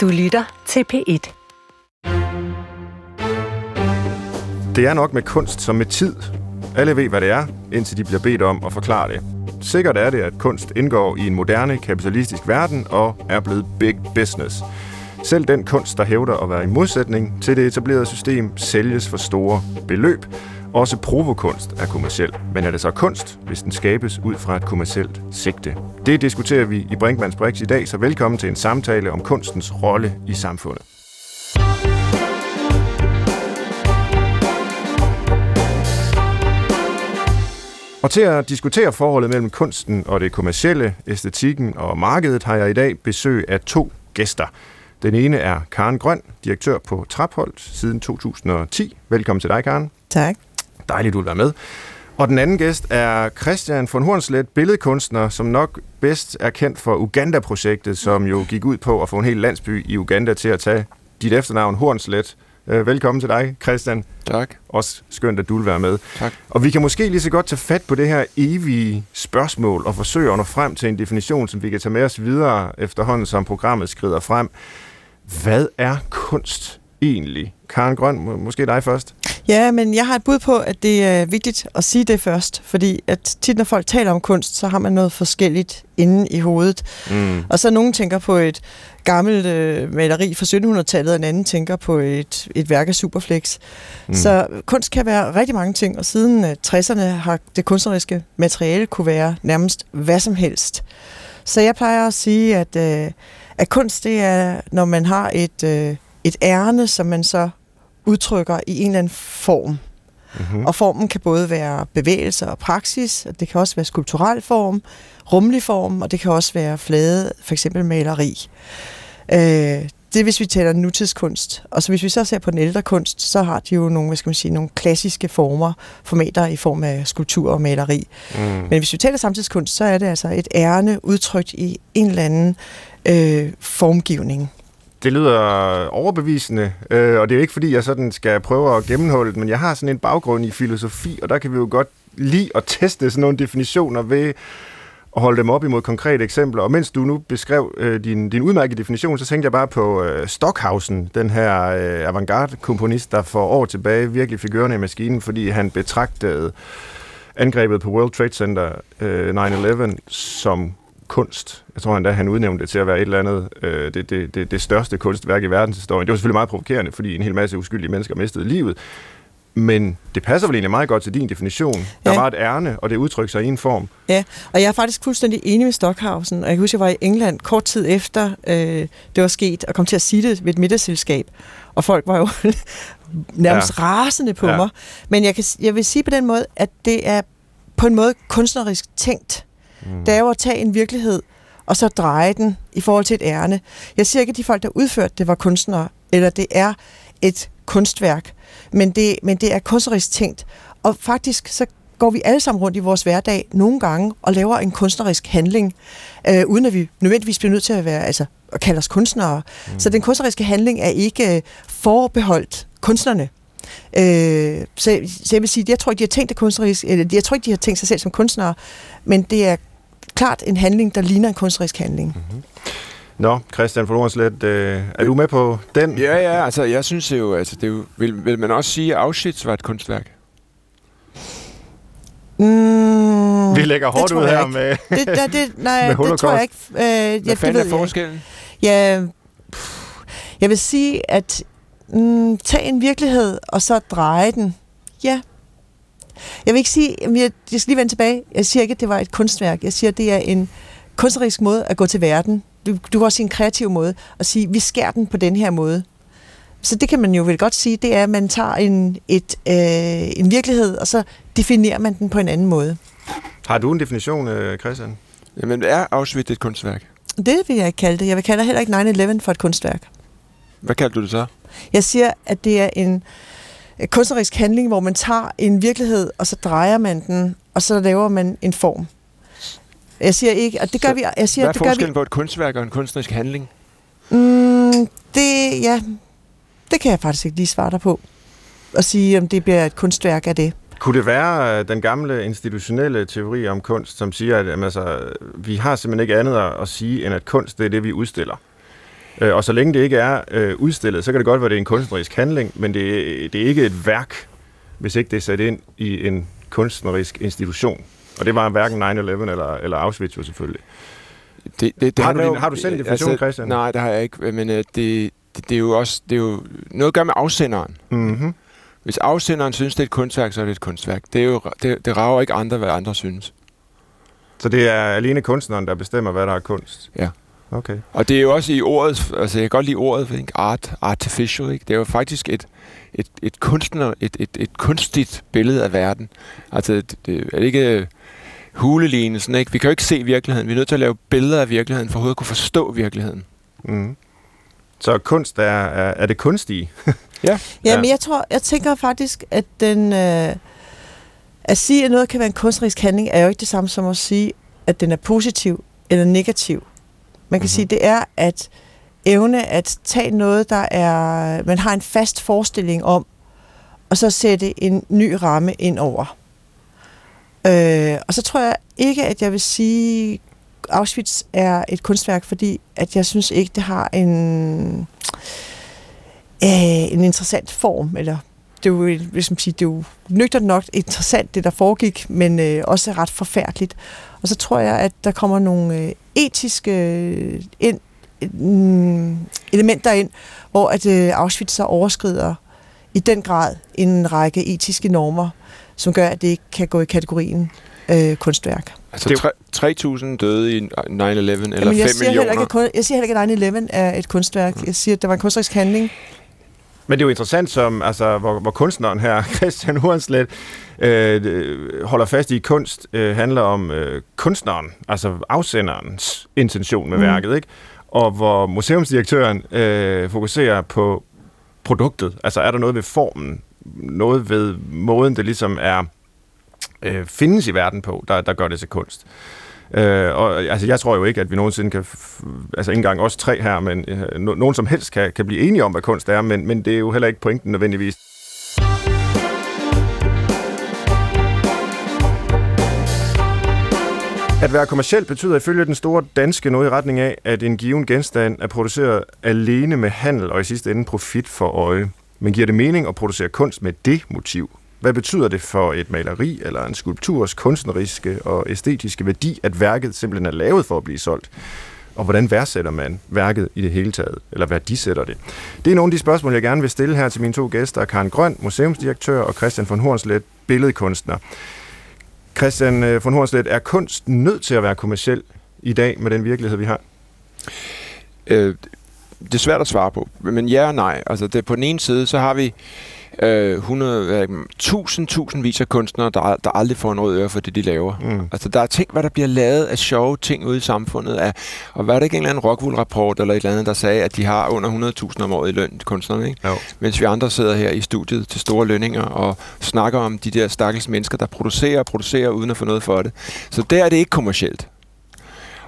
Du lytter til P1. Det er nok med kunst som med tid. Alle ved, hvad det er, indtil de bliver bedt om at forklare det. Sikkert er det, at kunst indgår i en moderne kapitalistisk verden og er blevet big business. Selv den kunst, der hævder at være i modsætning til det etablerede system, sælges for store beløb. Også provokunst er kommersiel. Men er det så kunst, hvis den skabes ud fra et kommersielt sigte? Det diskuterer vi i Brinkmanns Brix i dag, så velkommen til en samtale om kunstens rolle i samfundet. Og til at diskutere forholdet mellem kunsten og det kommercielle, æstetikken og markedet, har jeg i dag besøg af to gæster. Den ene er Karen Grøn, direktør på Trapholdt siden 2010. Velkommen til dig, Karen. Tak. Dejligt, du vil være med. Og den anden gæst er Christian von Hornslet, billedkunstner, som nok bedst er kendt for Uganda-projektet, som jo gik ud på at få en hel landsby i Uganda til at tage dit efternavn Hornslet. Øh, velkommen til dig, Christian. Tak. Også skønt, at du vil være med. Tak. Og vi kan måske lige så godt tage fat på det her evige spørgsmål og forsøge at nå frem til en definition, som vi kan tage med os videre efterhånden, som programmet skrider frem. Hvad er kunst egentlig? Karen Grøn, må- måske dig først. Ja, men jeg har et bud på, at det er vigtigt at sige det først, fordi at tit når folk taler om kunst, så har man noget forskelligt inde i hovedet. Mm. Og så nogen tænker på et gammelt øh, maleri fra 1700-tallet, og en anden tænker på et, et værk af Superflex. Mm. Så kunst kan være rigtig mange ting, og siden øh, 60'erne har det kunstneriske materiale kunne være nærmest hvad som helst. Så jeg plejer at sige, at, øh, at kunst det er, når man har et, øh, et ærne, som man så udtrykker i en eller anden form. Mm-hmm. Og formen kan både være bevægelse og praksis, og det kan også være skulptural form, rummelig form, og det kan også være flade, for eksempel maleri. Øh, det er, hvis vi taler nutidskunst. Og så hvis vi så ser på den ældre kunst, så har de jo nogle, hvad skal man sige, nogle klassiske former, formater i form af skulptur og maleri. Mm. Men hvis vi taler samtidskunst, så er det altså et ærne udtrykt i en eller anden øh, formgivning. Det lyder overbevisende, øh, og det er ikke, fordi jeg sådan skal prøve at gennemholde det, men jeg har sådan en baggrund i filosofi, og der kan vi jo godt lide at teste sådan nogle definitioner ved at holde dem op imod konkrete eksempler. Og mens du nu beskrev øh, din, din udmærkede definition, så tænkte jeg bare på øh, Stockhausen, den her øh, avantgarde-komponist, der for år tilbage virkelig fik ørerne i maskinen, fordi han betragtede angrebet på World Trade Center øh, 9-11 som kunst. Jeg tror endda, han udnævnte det til at være et eller andet, øh, det, det, det, det største kunstværk i verdenshistorien. Det var selvfølgelig meget provokerende, fordi en hel masse uskyldige mennesker mistede livet. Men det passer vel egentlig meget godt til din definition. Der Ja. var et ærne, og det udtrykker sig i en form. Ja, og jeg er faktisk fuldstændig enig med Stockhausen. Og jeg kan huske, jeg var i England kort tid efter øh, det var sket, og kom til at sige det ved et middagsselskab. Og folk var jo nærmest ja. rasende på ja. mig. Men jeg, kan, jeg vil sige på den måde, at det er på en måde kunstnerisk tænkt. Mm. Det er jo at tage en virkelighed, og så dreje den i forhold til et ærne. Jeg siger ikke, at de folk, der udførte det, var kunstnere, eller det er et kunstværk, men det, men det er kunstnerisk tænkt. Og faktisk så går vi alle sammen rundt i vores hverdag nogle gange og laver en kunstnerisk handling, øh, uden at vi nødvendigvis bliver nødt til at være, altså at kalde os kunstnere. Mm. Så den kunstneriske handling er ikke øh, forbeholdt kunstnerne. Øh, så, så jeg vil sige, jeg tror ikke, de har tænkt det kunstnerisk, eller jeg tror ikke, de har tænkt sig selv som kunstnere, men det er klart en handling, der ligner en kunstnerisk handling. Mm. Nå, Christian von Orenslet, øh, er du med på den? Ja, ja, altså jeg synes jo, altså det er jo, vil, vil man også sige, at Auschwitz var et kunstværk? Mm, Vi lægger hårdt ud jeg her ikke. med... det, der, det, nej, Med det tror jeg ikke. Øh, ja, Hvad det fanden ved er jeg. forskellen? Ja, pff, jeg vil sige, at mm, tage en virkelighed, og så dreje den. Ja. Jeg vil ikke sige, jeg, jeg skal lige vende tilbage. Jeg siger ikke, at det var et kunstværk. Jeg siger, at det er en kunstnerisk måde at gå til verden. Du, du kan også sige en kreativ måde at sige, vi skærer den på den her måde. Så det kan man jo vel godt sige, det er, at man tager en, et, øh, en virkelighed, og så definerer man den på en anden måde. Har du en definition, øh, Christian? Jamen er Auschwitz et kunstværk? Det vil jeg ikke kalde det. Jeg vil kalde heller ikke 9-11 for et kunstværk. Hvad kaldte du det så? Jeg siger, at det er en øh, kunstnerisk handling, hvor man tager en virkelighed, og så drejer man den, og så laver man en form. Jeg siger ikke, og det gør Så vi, jeg siger, Hvad er det gør vi, på et kunstværk og en kunstnerisk handling? mm, det, ja, det kan jeg faktisk ikke lige svare dig på. Og sige, om det bliver et kunstværk af det. Kunne det være øh, den gamle institutionelle teori om kunst, som siger, at jamen, altså, vi har simpelthen ikke andet at, at sige, end at kunst det er det, vi udstiller? Øh, og så længe det ikke er øh, udstillet, så kan det godt være, at det er en kunstnerisk handling, men det, det er ikke et værk, hvis ikke det er sat ind i en kunstnerisk institution. Og det var hverken 9-11 eller, eller Auschwitz jo selvfølgelig. Det, det, det Har du din- har du selv en definition, Christian? Nej, det har jeg ikke. Men øh, det, det, det, er jo også det er jo noget at gøre med afsenderen. Mm-hmm. Hvis afsenderen synes, det er et kunstværk, så er det et kunstværk. Det, er jo, det, det rager ikke andre, hvad andre synes. Så det er alene kunstneren, der bestemmer, hvad der er kunst? Ja. Okay. Og det er jo også i ordet, altså jeg kan godt lide ordet, ikke? art, artificial, ikke? Det er jo faktisk et, et, et kunstner, et, et, et kunstigt billede af verden. Altså, det, det er det ikke hulelignelsen, ikke? Vi kan jo ikke se virkeligheden. Vi er nødt til at lave billeder af virkeligheden, for overhovedet at kunne forstå virkeligheden. Mm. Så kunst er, er, er det kunstige? Ja. Ja, Ja. men jeg tror, jeg tænker faktisk, at den... Øh, at sige, at noget kan være en kunstnerisk handling, er jo ikke det samme som at sige, at den er positiv eller negativ. Man kan Mhm. mm-hmm. sige, det er at evne at tage noget, der er... Man har en fast forestilling om, og så sætte en ny ramme ind over. Øh, og så tror jeg ikke, at jeg vil sige, Auschwitz er et kunstværk, fordi at jeg synes ikke, det har en øh, en interessant form, eller det er jo, hvis man siger, det er jo nok interessant, det der foregik, men øh, også ret forfærdeligt. Og så tror jeg, at der kommer nogle øh, etiske øh, ind, mm, elementer ind, hvor at øh, Auschwitz så overskrider i den grad en række etiske normer, som gør, at det ikke kan gå i kategorien øh, kunstværk. Altså Det- tre- 3.000 døde i 9-11, eller 5 Jamen, jeg, siger heller millioner. ikke, at kun, jeg siger heller ikke, at 9-11 er et kunstværk. Jeg siger, at der var en kunstnerisk handling. Men det er jo interessant, som, altså, hvor, hvor kunstneren her, Christian Hornslet, øh, øh, holder fast i, at kunst øh, handler om øh, kunstneren, altså afsenderens intention med Mm. værket, ikke? Og hvor museumsdirektøren øh, fokuserer på produktet. Altså er der noget ved formen, noget ved måden, det ligesom er øh, findes i verden på, der, der gør det til kunst. Øh, og altså, jeg tror jo ikke, at vi nogensinde kan, altså ikke engang os tre her, men øh, no, nogen som helst kan, kan blive enige om, hvad kunst er, men, men det er jo heller ikke pointen nødvendigvis. At være kommerciel betyder ifølge den store danske noget i retning af, at en given genstand er produceret alene med handel og i sidste ende profit for øje. Men giver det mening at producere kunst med det motiv? Hvad betyder det for et maleri eller en skulpturs kunstneriske og æstetiske værdi, at værket simpelthen er lavet for at blive solgt? Og hvordan værdsætter man værket i det hele taget? Eller værdisætter det? Det er nogle af de spørgsmål, jeg gerne vil stille her til mine to gæster. Karen Grøn, museumsdirektør, og Christian von Hornslet, billedkunstner. Christian øh, von Hornslet, er kunst nødt til at være kommersiel i dag med den virkelighed, vi har? Øh, det er svært at svare på, men ja og nej. Altså, det, på den ene side, så har vi øh, 100, hvad er det, tusind, tusindvis af kunstnere, der, der aldrig får en rød øre for det, de laver. Mm. Altså, der er ting, hvad der bliver lavet af sjove ting ude i samfundet. Af, og hvad er det ikke en eller anden Rockwool-rapport eller et eller andet, der sagde, at de har under 100.000 om året i løn, kunstnerne, ikke? Jo. Mens vi andre sidder her i studiet til store lønninger og snakker om de der stakkels mennesker, der producerer og producerer uden at få noget for det. Så der er det ikke kommercielt.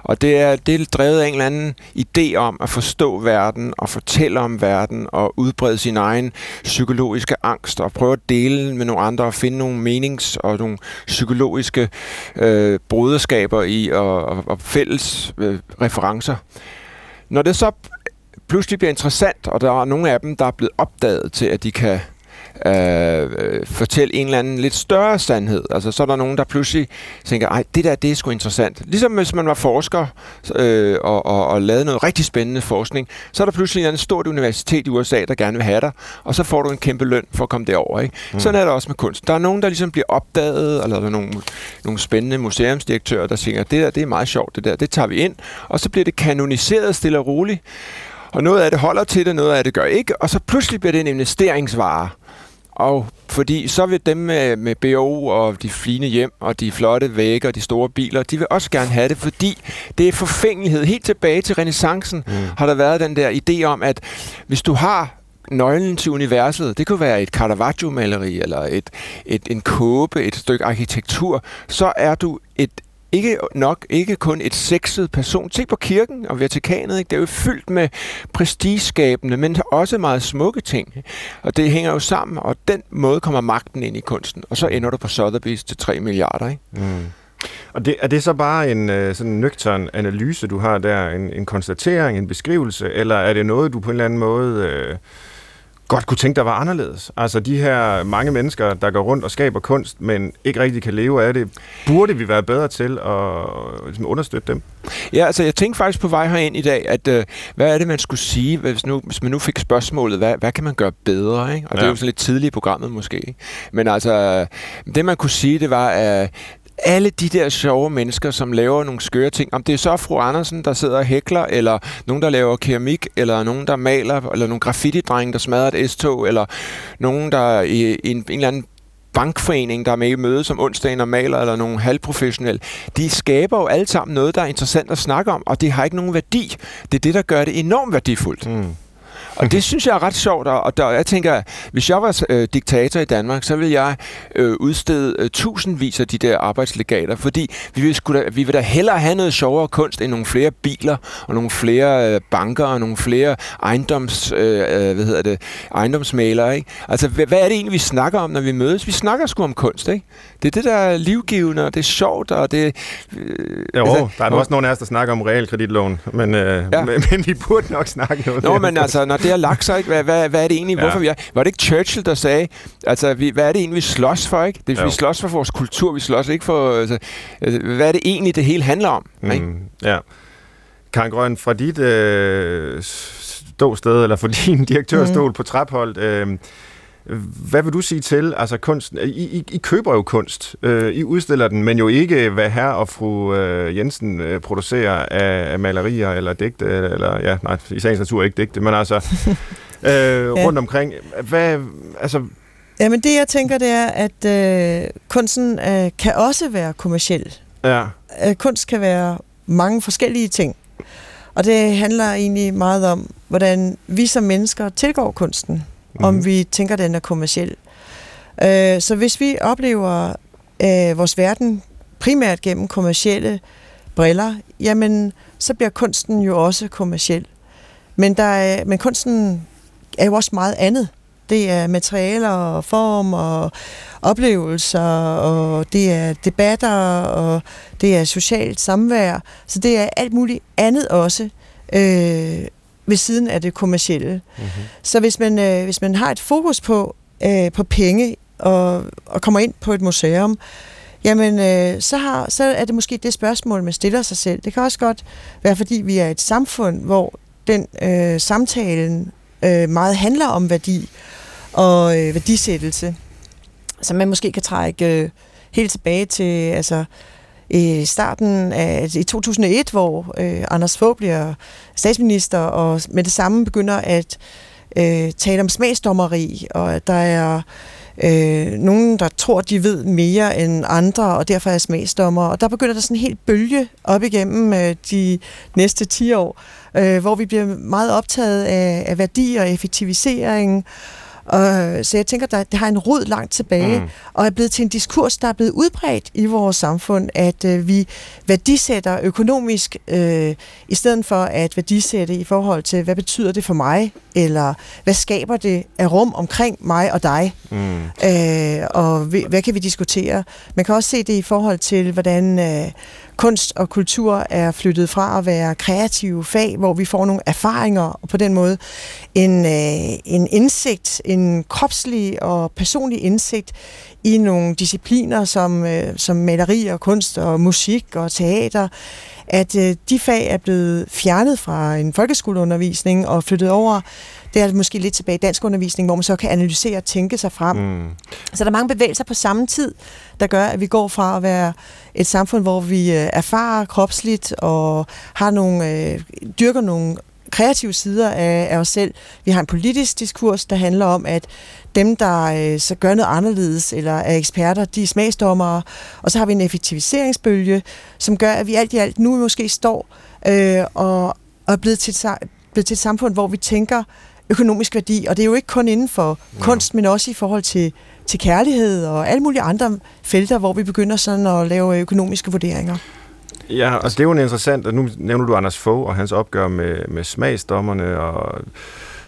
Og det er, det er drevet af en eller anden idé om at forstå verden og fortælle om verden og udbrede sin egen psykologiske angst og prøve at dele med nogle andre og finde nogle menings- og nogle psykologiske øh, broderskaber i og, og, og fælles øh, referencer. Når det så pludselig bliver interessant, og der er nogle af dem, der er blevet opdaget til, at de kan øh, øh, fortælle en eller anden lidt større sandhed. Altså, så er der nogen, der pludselig tænker, ej, det der, det er sgu interessant. Ligesom hvis man var forsker øh, og, og, og lavede noget rigtig spændende forskning, så er der pludselig et stort universitet i USA, der gerne vil have dig, og så får du en kæmpe løn for at komme derover. Ikke? Mm. Sådan er det også med kunst. Der er nogen, der ligesom bliver opdaget, eller der er nogle, nogle spændende museumsdirektører, der tænker, det der, det er meget sjovt, det der, det tager vi ind, og så bliver det kanoniseret stille og roligt, og noget af det holder til det, noget af det gør ikke, og så pludselig bliver det en investeringsvare. Og fordi så vil dem med, med BO og de fine hjem og de flotte vægge og de store biler, de vil også gerne have det, fordi det er forfængelighed. Helt tilbage til renaissancen mm. har der været den der idé om, at hvis du har nøglen til universet, det kunne være et Caravaggio-maleri eller et, et, en kåbe, et stykke arkitektur, så er du et ikke nok, ikke kun et sexet person. Se på kirken og Vatikanet, ikke? det er jo fyldt med prestigeskabende, men også meget smukke ting. Og det hænger jo sammen, og den måde kommer magten ind i kunsten. Og så ender du på Sotheby's til 3 milliarder. Ikke? Mm. Og det, er det så bare en øh, sådan nøgtern analyse, du har der, en, en konstatering, en beskrivelse, eller er det noget, du på en eller anden måde øh, godt kunne tænke dig var anderledes? Altså de her mange mennesker, der går rundt og skaber kunst, men ikke rigtig kan leve af det, burde vi være bedre til at ligesom, understøtte dem? Ja, altså jeg tænkte faktisk på vej herind i dag, at øh, hvad er det, man skulle sige, hvis, nu, hvis man nu fik spørgsmålet, hvad, hvad kan man gøre bedre? Ikke? Og ja. det er jo sådan lidt tidligt i programmet måske. Ikke? Men altså, det man kunne sige, det var, at alle de der sjove mennesker, som laver nogle skøre ting, om det er så fru Andersen, der sidder og hækler, eller nogen, der laver keramik, eller nogen, der maler, eller nogle graffiti-drenge, der smadrer et S-tog, eller nogen, der i, i en, en eller anden bankforening, der er med i møde som onsdagen og maler, eller nogle halvprofessionelle, de skaber jo alle sammen noget, der er interessant at snakke om, og det har ikke nogen værdi. Det er det, der gør det enormt værdifuldt. Mm. Og det synes jeg er ret sjovt, og der, jeg tænker, hvis jeg var øh, diktator i Danmark, så ville jeg øh, udstede øh, tusindvis af de der arbejdslegater, fordi vi vil, da, vi vil da hellere have noget sjovere kunst end nogle flere biler, og nogle flere øh, banker, og nogle flere ejendoms, øh, øh hvad hedder det, ejendomsmalere. Ikke? Altså, hvad, hvad er det egentlig, vi snakker om, når vi mødes? Vi snakker sgu om kunst, ikke? Det er det, der er livgivende, og det er sjovt, og det... Øh, jo, altså, der er også nogen af os, der snakker om realkreditlån, men, øh, ja. men, men vi burde nok snakke noget Nå, men altså, når det har lagt sig, ikke? Hvad, hvad, hvad er det egentlig? Ja. Hvorfor vi er? Var det ikke Churchill, der sagde, altså, vi, hvad er det egentlig, vi slås for, ikke? Det, vi slås for vores kultur, vi slås ikke for... Altså, altså, hvad er det egentlig, det hele handler om, mm, ikke? Ja. Karen Grøn, fra dit øh, ståsted, eller fra din direktørstol mm. på Trapholdt, øh, hvad vil du sige til altså kunsten? I, I, I køber jo kunst. Øh, I udstiller den, men jo ikke, hvad her og fru øh, Jensen øh, producerer af, af malerier eller digte, eller ja, nej, i sagens natur ikke digte, men altså øh, ja. rundt omkring. Hvad, altså... Jamen det, jeg tænker, det er, at øh, kunsten øh, kan også være kommersiel. Ja. Øh, kunst kan være mange forskellige ting. Og det handler egentlig meget om, hvordan vi som mennesker tilgår kunsten mm. om vi tænker, den er kommersiel. Øh, så hvis vi oplever øh, vores verden primært gennem kommersielle briller, jamen, så bliver kunsten jo også kommersiel. Men, der er, men kunsten er jo også meget andet. Det er materialer og form og oplevelser, og det er debatter, og det er socialt samvær. Så det er alt muligt andet også. Øh, ved siden af det kommercielle. Mm-hmm. Så hvis man, øh, hvis man har et fokus på, øh, på penge og, og kommer ind på et museum, jamen øh, så, har, så er det måske det spørgsmål, man stiller sig selv. Det kan også godt være, fordi vi er et samfund, hvor den øh, samtalen øh, meget handler om værdi og øh, værdisættelse. Så man måske kan trække øh, helt tilbage til altså, i starten af altså i 2001, hvor øh, Anders Fogh bliver statsminister, og med det samme begynder at øh, tale om smagsdommeri, og at der er øh, nogen, der tror, de ved mere end andre, og derfor er smagsdommer. Og der begynder der sådan en helt bølge op igennem øh, de næste 10 år, øh, hvor vi bliver meget optaget af, af værdi og effektivisering, og, så jeg tænker, at det har en rod langt tilbage, mm. og er blevet til en diskurs, der er blevet udbredt i vores samfund, at øh, vi værdisætter økonomisk, øh, i stedet for at værdisætte i forhold til, hvad betyder det for mig, eller hvad skaber det af rum omkring mig og dig, mm. øh, og hvad kan vi diskutere. Man kan også se det i forhold til, hvordan... Øh, kunst og kultur er flyttet fra at være kreative fag, hvor vi får nogle erfaringer, og på den måde en, øh, en indsigt, en kropslig og personlig indsigt i nogle discipliner som, øh, som maleri og kunst og musik og teater, at øh, de fag er blevet fjernet fra en folkeskoleundervisning og flyttet over det er måske lidt tilbage i dansk undervisning, hvor man så kan analysere og tænke sig frem. Mm. Så der er mange bevægelser på samme tid, der gør, at vi går fra at være et samfund, hvor vi øh, erfarer kropsligt og har nogle, øh, dyrker nogle kreative sider af, af os selv. Vi har en politisk diskurs, der handler om, at dem, der øh, så gør noget anderledes eller er eksperter, de er smagsdommere. Og så har vi en effektiviseringsbølge, som gør, at vi alt i alt nu måske står øh, og, og er blevet til, blevet til et samfund, hvor vi tænker økonomisk værdi, og det er jo ikke kun inden for ja. kunst, men også i forhold til, til kærlighed og alle mulige andre felter, hvor vi begynder sådan at lave økonomiske vurderinger. Ja, altså det er jo interessant, at nu nævner du Anders Fogh og hans opgør med, med smagsdommerne, og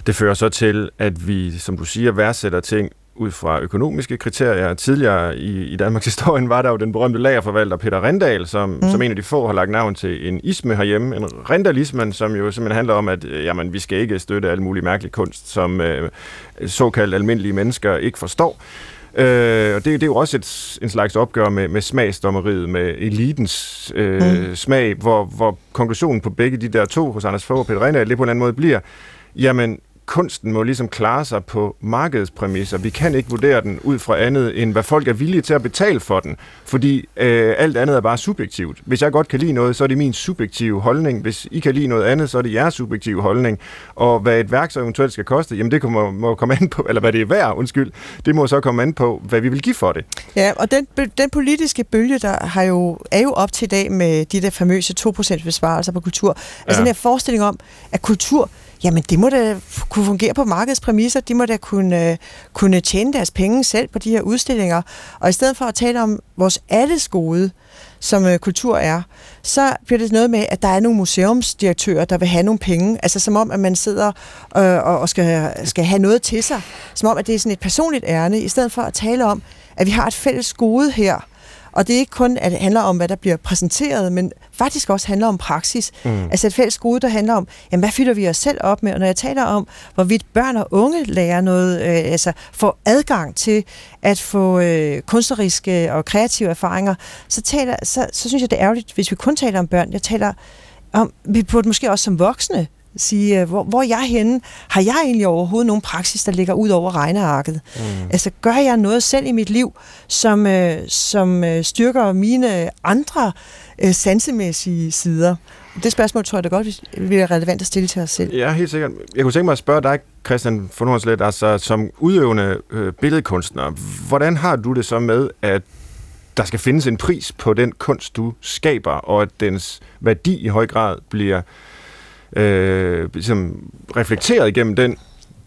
det fører så til, at vi, som du siger, værdsætter ting ud fra økonomiske kriterier. Tidligere i, i Danmarks historie var der jo den berømte lagerforvalter Peter Rendal, som, mm. som en af de få har lagt navn til en isme herhjemme, en rendalismen, som jo simpelthen handler om, at øh, jamen, vi skal ikke støtte al mulig mærkelig kunst, som øh, såkaldt almindelige mennesker ikke forstår. Øh, og det, det er jo også et, en slags opgør med, med smagsdommeriet, med elitens øh, mm. smag, hvor, hvor konklusionen på begge de der to hos Anders Fogh og Peter Rendal, det på en anden måde bliver, jamen kunsten må ligesom klare sig på markedspræmisser. Vi kan ikke vurdere den ud fra andet, end hvad folk er villige til at betale for den, fordi øh, alt andet er bare subjektivt. Hvis jeg godt kan lide noget, så er det min subjektive holdning. Hvis I kan lide noget andet, så er det jeres subjektive holdning. Og hvad et værk så eventuelt skal koste, jamen det må, må komme an på, eller hvad det er værd, undskyld, det må så komme an på, hvad vi vil give for det. Ja, og den, den politiske bølge, der har jo, er jo op til i dag med de der famøse 2% besparelser på kultur. Altså ja. den her forestilling om, at kultur jamen det må da kunne fungere på markedspræmisser, de må da kunne, øh, kunne tjene deres penge selv på de her udstillinger. Og i stedet for at tale om vores alles gode, som øh, kultur er, så bliver det noget med, at der er nogle museumsdirektører, der vil have nogle penge. Altså som om, at man sidder øh, og skal, skal have noget til sig. Som om, at det er sådan et personligt ærne, i stedet for at tale om, at vi har et fælles gode her, og det er ikke kun, at det handler om, hvad der bliver præsenteret, men faktisk også handler om praksis. Mm. Altså et fælles gode, der handler om, jamen, hvad fylder vi os selv op med? Og når jeg taler om, hvorvidt børn og unge lærer noget, øh, altså får adgang til at få øh, kunstneriske og kreative erfaringer, så, taler, så, så synes jeg, det er ærgerligt, hvis vi kun taler om børn. Jeg taler om, vi burde måske også som voksne sige, øh, hvor, hvor er jeg henne? Har jeg egentlig overhovedet nogen praksis, der ligger ud over regnearket? Mm. Altså, gør jeg noget selv i mit liv, som, øh, som øh, styrker mine andre øh, sansemæssige sider? Det spørgsmål tror jeg da godt vil være relevant at stille til os selv. Ja, helt sikkert. Jeg kunne tænke mig at spørge dig, Christian von Hornslet, altså som udøvende øh, billedkunstner, hvordan har du det så med, at der skal findes en pris på den kunst, du skaber, og at dens værdi i høj grad bliver øh, øh, ligesom reflekteret igennem den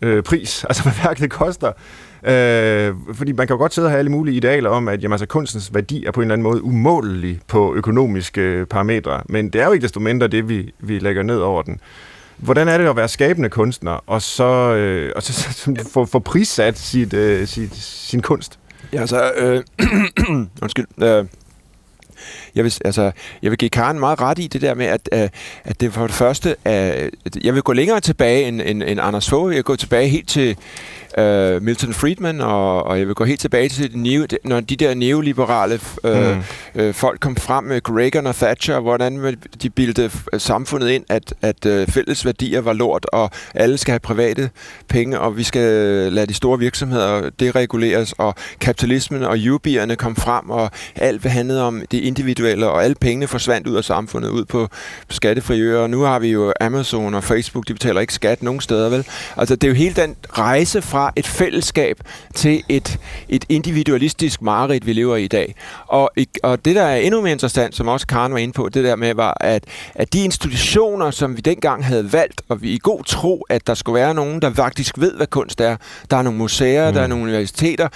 øh, pris, altså hvad værket koster. Øh, fordi man kan jo godt sidde og have alle mulige idealer om, at jamen, altså, kunstens værdi er på en eller anden måde umålelig på økonomiske øh, parametre, men det er jo ikke desto mindre det, vi, vi lægger ned over den. Hvordan er det at være skabende kunstner, og så, øh, og så, så få, få prissat sit, øh, sit, sin kunst? Ja, altså, øh, undskyld, øh, jeg vil, altså, jeg vil give Karen meget ret i det der med, at, øh, at det for det første, at jeg vil gå længere tilbage end, end, end Anders Fogh. Jeg går tilbage helt til uh, Milton Friedman, og, og jeg vil gå helt tilbage til, neo, når de der neoliberale uh, mm. uh, folk kom frem med Reagan og Thatcher, hvordan de bildte samfundet ind, at, at uh, fælles værdier var lort, og alle skal have private penge, og vi skal lade de store virksomheder dereguleres, og kapitalismen og jubierne kom frem, og alt hvad handlede om det individuelle, og alle pengene forsvandt ud af samfundet, ud på skattefri øer, og nu har vi jo Amazon og Facebook, de betaler ikke skat nogen steder, vel? Altså, det er jo hele den rejse fra et fællesskab til et, et individualistisk mareridt, vi lever i i dag. Og, og det, der er endnu mere interessant, som også Karen var inde på, det der med, var, at, at de institutioner, som vi dengang havde valgt, og vi i god tro, at der skulle være nogen, der faktisk ved, hvad kunst er. Der er nogle museer, mm. der er nogle universiteter,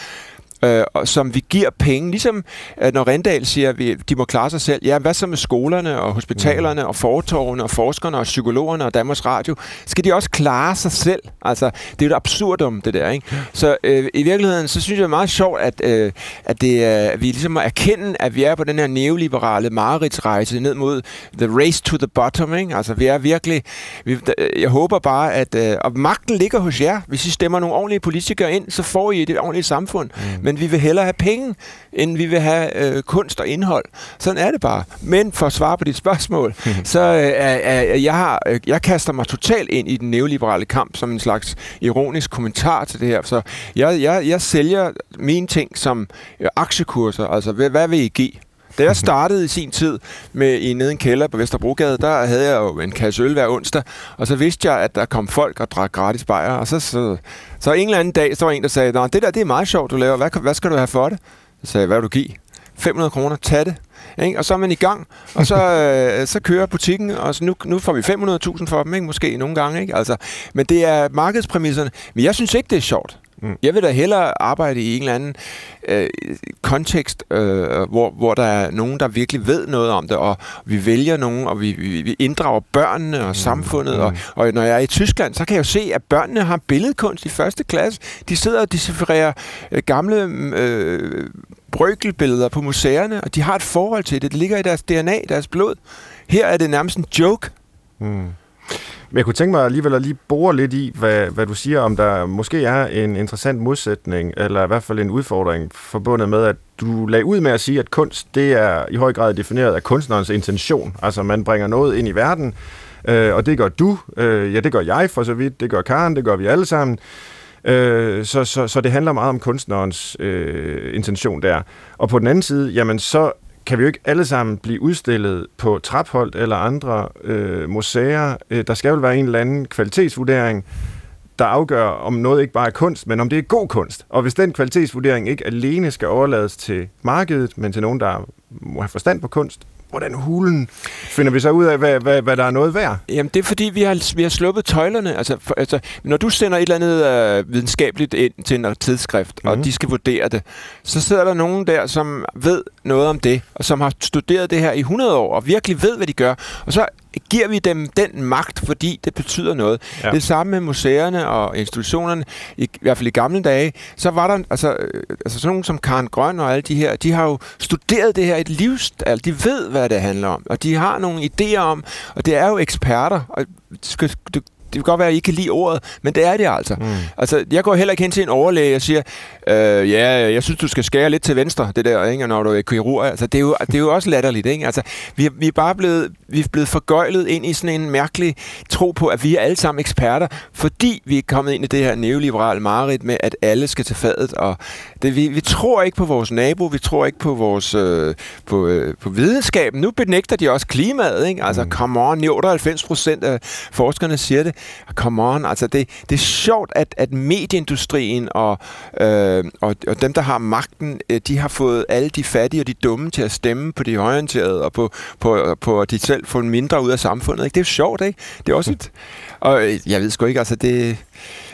øh, som vi giver penge. Ligesom øh, når Rendal siger, at vi, de må klare sig selv. Ja, hvad så med skolerne og hospitalerne mm. og fortorvene og forskerne og psykologerne og Danmarks Radio? Skal de også klare sig selv? Altså, det er jo et absurdum, det der. Ikke? Så øh, i virkeligheden, så synes jeg, det er meget sjovt, at, øh, at, det, øh, vi ligesom må erkende, at vi er på den her neoliberale mareridtsrejse ned mod the race to the bottom. Ikke? Altså, vi er virkelig... Vi, jeg håber bare, at... Øh, og magten ligger hos jer. Hvis I stemmer nogle ordentlige politikere ind, så får I et ordentligt samfund. Mm. Men men vi vil hellere have penge, end vi vil have øh, kunst og indhold. Sådan er det bare. Men for at svare på dit spørgsmål, så øh, er, jeg, har, øh, jeg kaster mig totalt ind i den neoliberale kamp som en slags ironisk kommentar til det her. Så jeg, jeg, jeg sælger mine ting som øh, aktiekurser. Altså, hvad, hvad vil I give? Da jeg startede i sin tid med i nede en kælder på Vesterbrogade, der havde jeg jo en kasse øl hver onsdag, og så vidste jeg, at der kom folk og drak gratis bajer, og så, så, så en eller anden dag, så var en, der sagde, Nå, det der, det er meget sjovt, du laver, hvad, hvad skal du have for det? Så sagde jeg, hvad vil du give? 500 kroner, tag det. Ikke? Og så er man i gang, og så, øh, så kører butikken, og så nu, nu får vi 500.000 for dem, ikke? måske nogle gange. Ikke? Altså, men det er markedspræmisserne. Men jeg synes ikke, det er sjovt. Mm. Jeg vil da hellere arbejde i en eller anden øh, kontekst, øh, hvor, hvor der er nogen, der virkelig ved noget om det, og vi vælger nogen, og vi, vi, vi inddrager børnene og mm. samfundet. Mm. Og, og når jeg er i Tyskland, så kan jeg jo se, at børnene har billedkunst i første klasse. De sidder og decifrerer øh, gamle øh, brøkelbilleder på museerne, og de har et forhold til det. Det ligger i deres DNA, deres blod. Her er det nærmest en joke. Mm. Men jeg kunne tænke mig alligevel at lige bore lidt i, hvad, hvad du siger, om der måske er en interessant modsætning, eller i hvert fald en udfordring forbundet med, at du lagde ud med at sige, at kunst, det er i høj grad defineret af kunstnerens intention. Altså man bringer noget ind i verden, øh, og det gør du, øh, ja det gør jeg for så vidt, det gør Karen, det gør vi alle sammen. Øh, så, så, så det handler meget om kunstnerens øh, intention der. Og på den anden side, jamen så kan vi jo ikke alle sammen blive udstillet på Trapholdt eller andre øh, museer. Øh, der skal jo være en eller anden kvalitetsvurdering, der afgør, om noget ikke bare er kunst, men om det er god kunst. Og hvis den kvalitetsvurdering ikke alene skal overlades til markedet, men til nogen, der må have forstand på kunst, hvordan hulen finder vi så ud af, hvad, hvad, hvad der er noget værd? Jamen, det er fordi, vi har, vi har sluppet tøjlerne. Altså, for, altså, når du sender et eller andet øh, videnskabeligt ind til en tidsskrift, mm-hmm. og mhm. de skal vurdere det, så sidder der nogen der, som ved noget om det, og som har studeret det her i 100 år, og virkelig ved, hvad de gør. Og så giver vi dem den magt, fordi det betyder noget. Ja. Det samme med museerne og institutionerne, i, i hvert fald i gamle dage, så var der altså, øh, altså sådan nogen som Karen Grøn og alle de her, de har jo studeret det her et livs, altså, de ved, hvad det handler om, og de har nogle idéer om, og det er jo eksperter, og skal, det kan godt være, at I ikke kan lide ordet, men det er det altså. Mm. Altså, jeg går heller ikke hen til en overlæge og siger, øh, ja, jeg synes, du skal skære lidt til venstre, det der, ikke? når du er kirurg. Altså, det, er jo, det er jo også latterligt. Ikke? Altså, vi, vi er bare blevet, vi er blevet forgøjlet ind i sådan en mærkelig tro på, at vi er alle sammen eksperter, fordi vi er kommet ind i det her neoliberale mareridt med, at alle skal til fadet. Og det, vi, vi tror ikke på vores nabo, vi tror ikke på vores øh, på, øh, på videnskaben. Nu benægter de også klimaet. Ikke? Altså, mm. come on, 98 procent af forskerne siger det. Come on, altså det, det er sjovt, at, at medieindustrien og, øh, og, og dem, der har magten, øh, de har fået alle de fattige og de dumme til at stemme på de højorienterede og på, på, på at de selv får mindre ud af samfundet. Ikke? Det er jo sjovt, ikke? Det er også et... Og øh, jeg ved sgu ikke, altså det...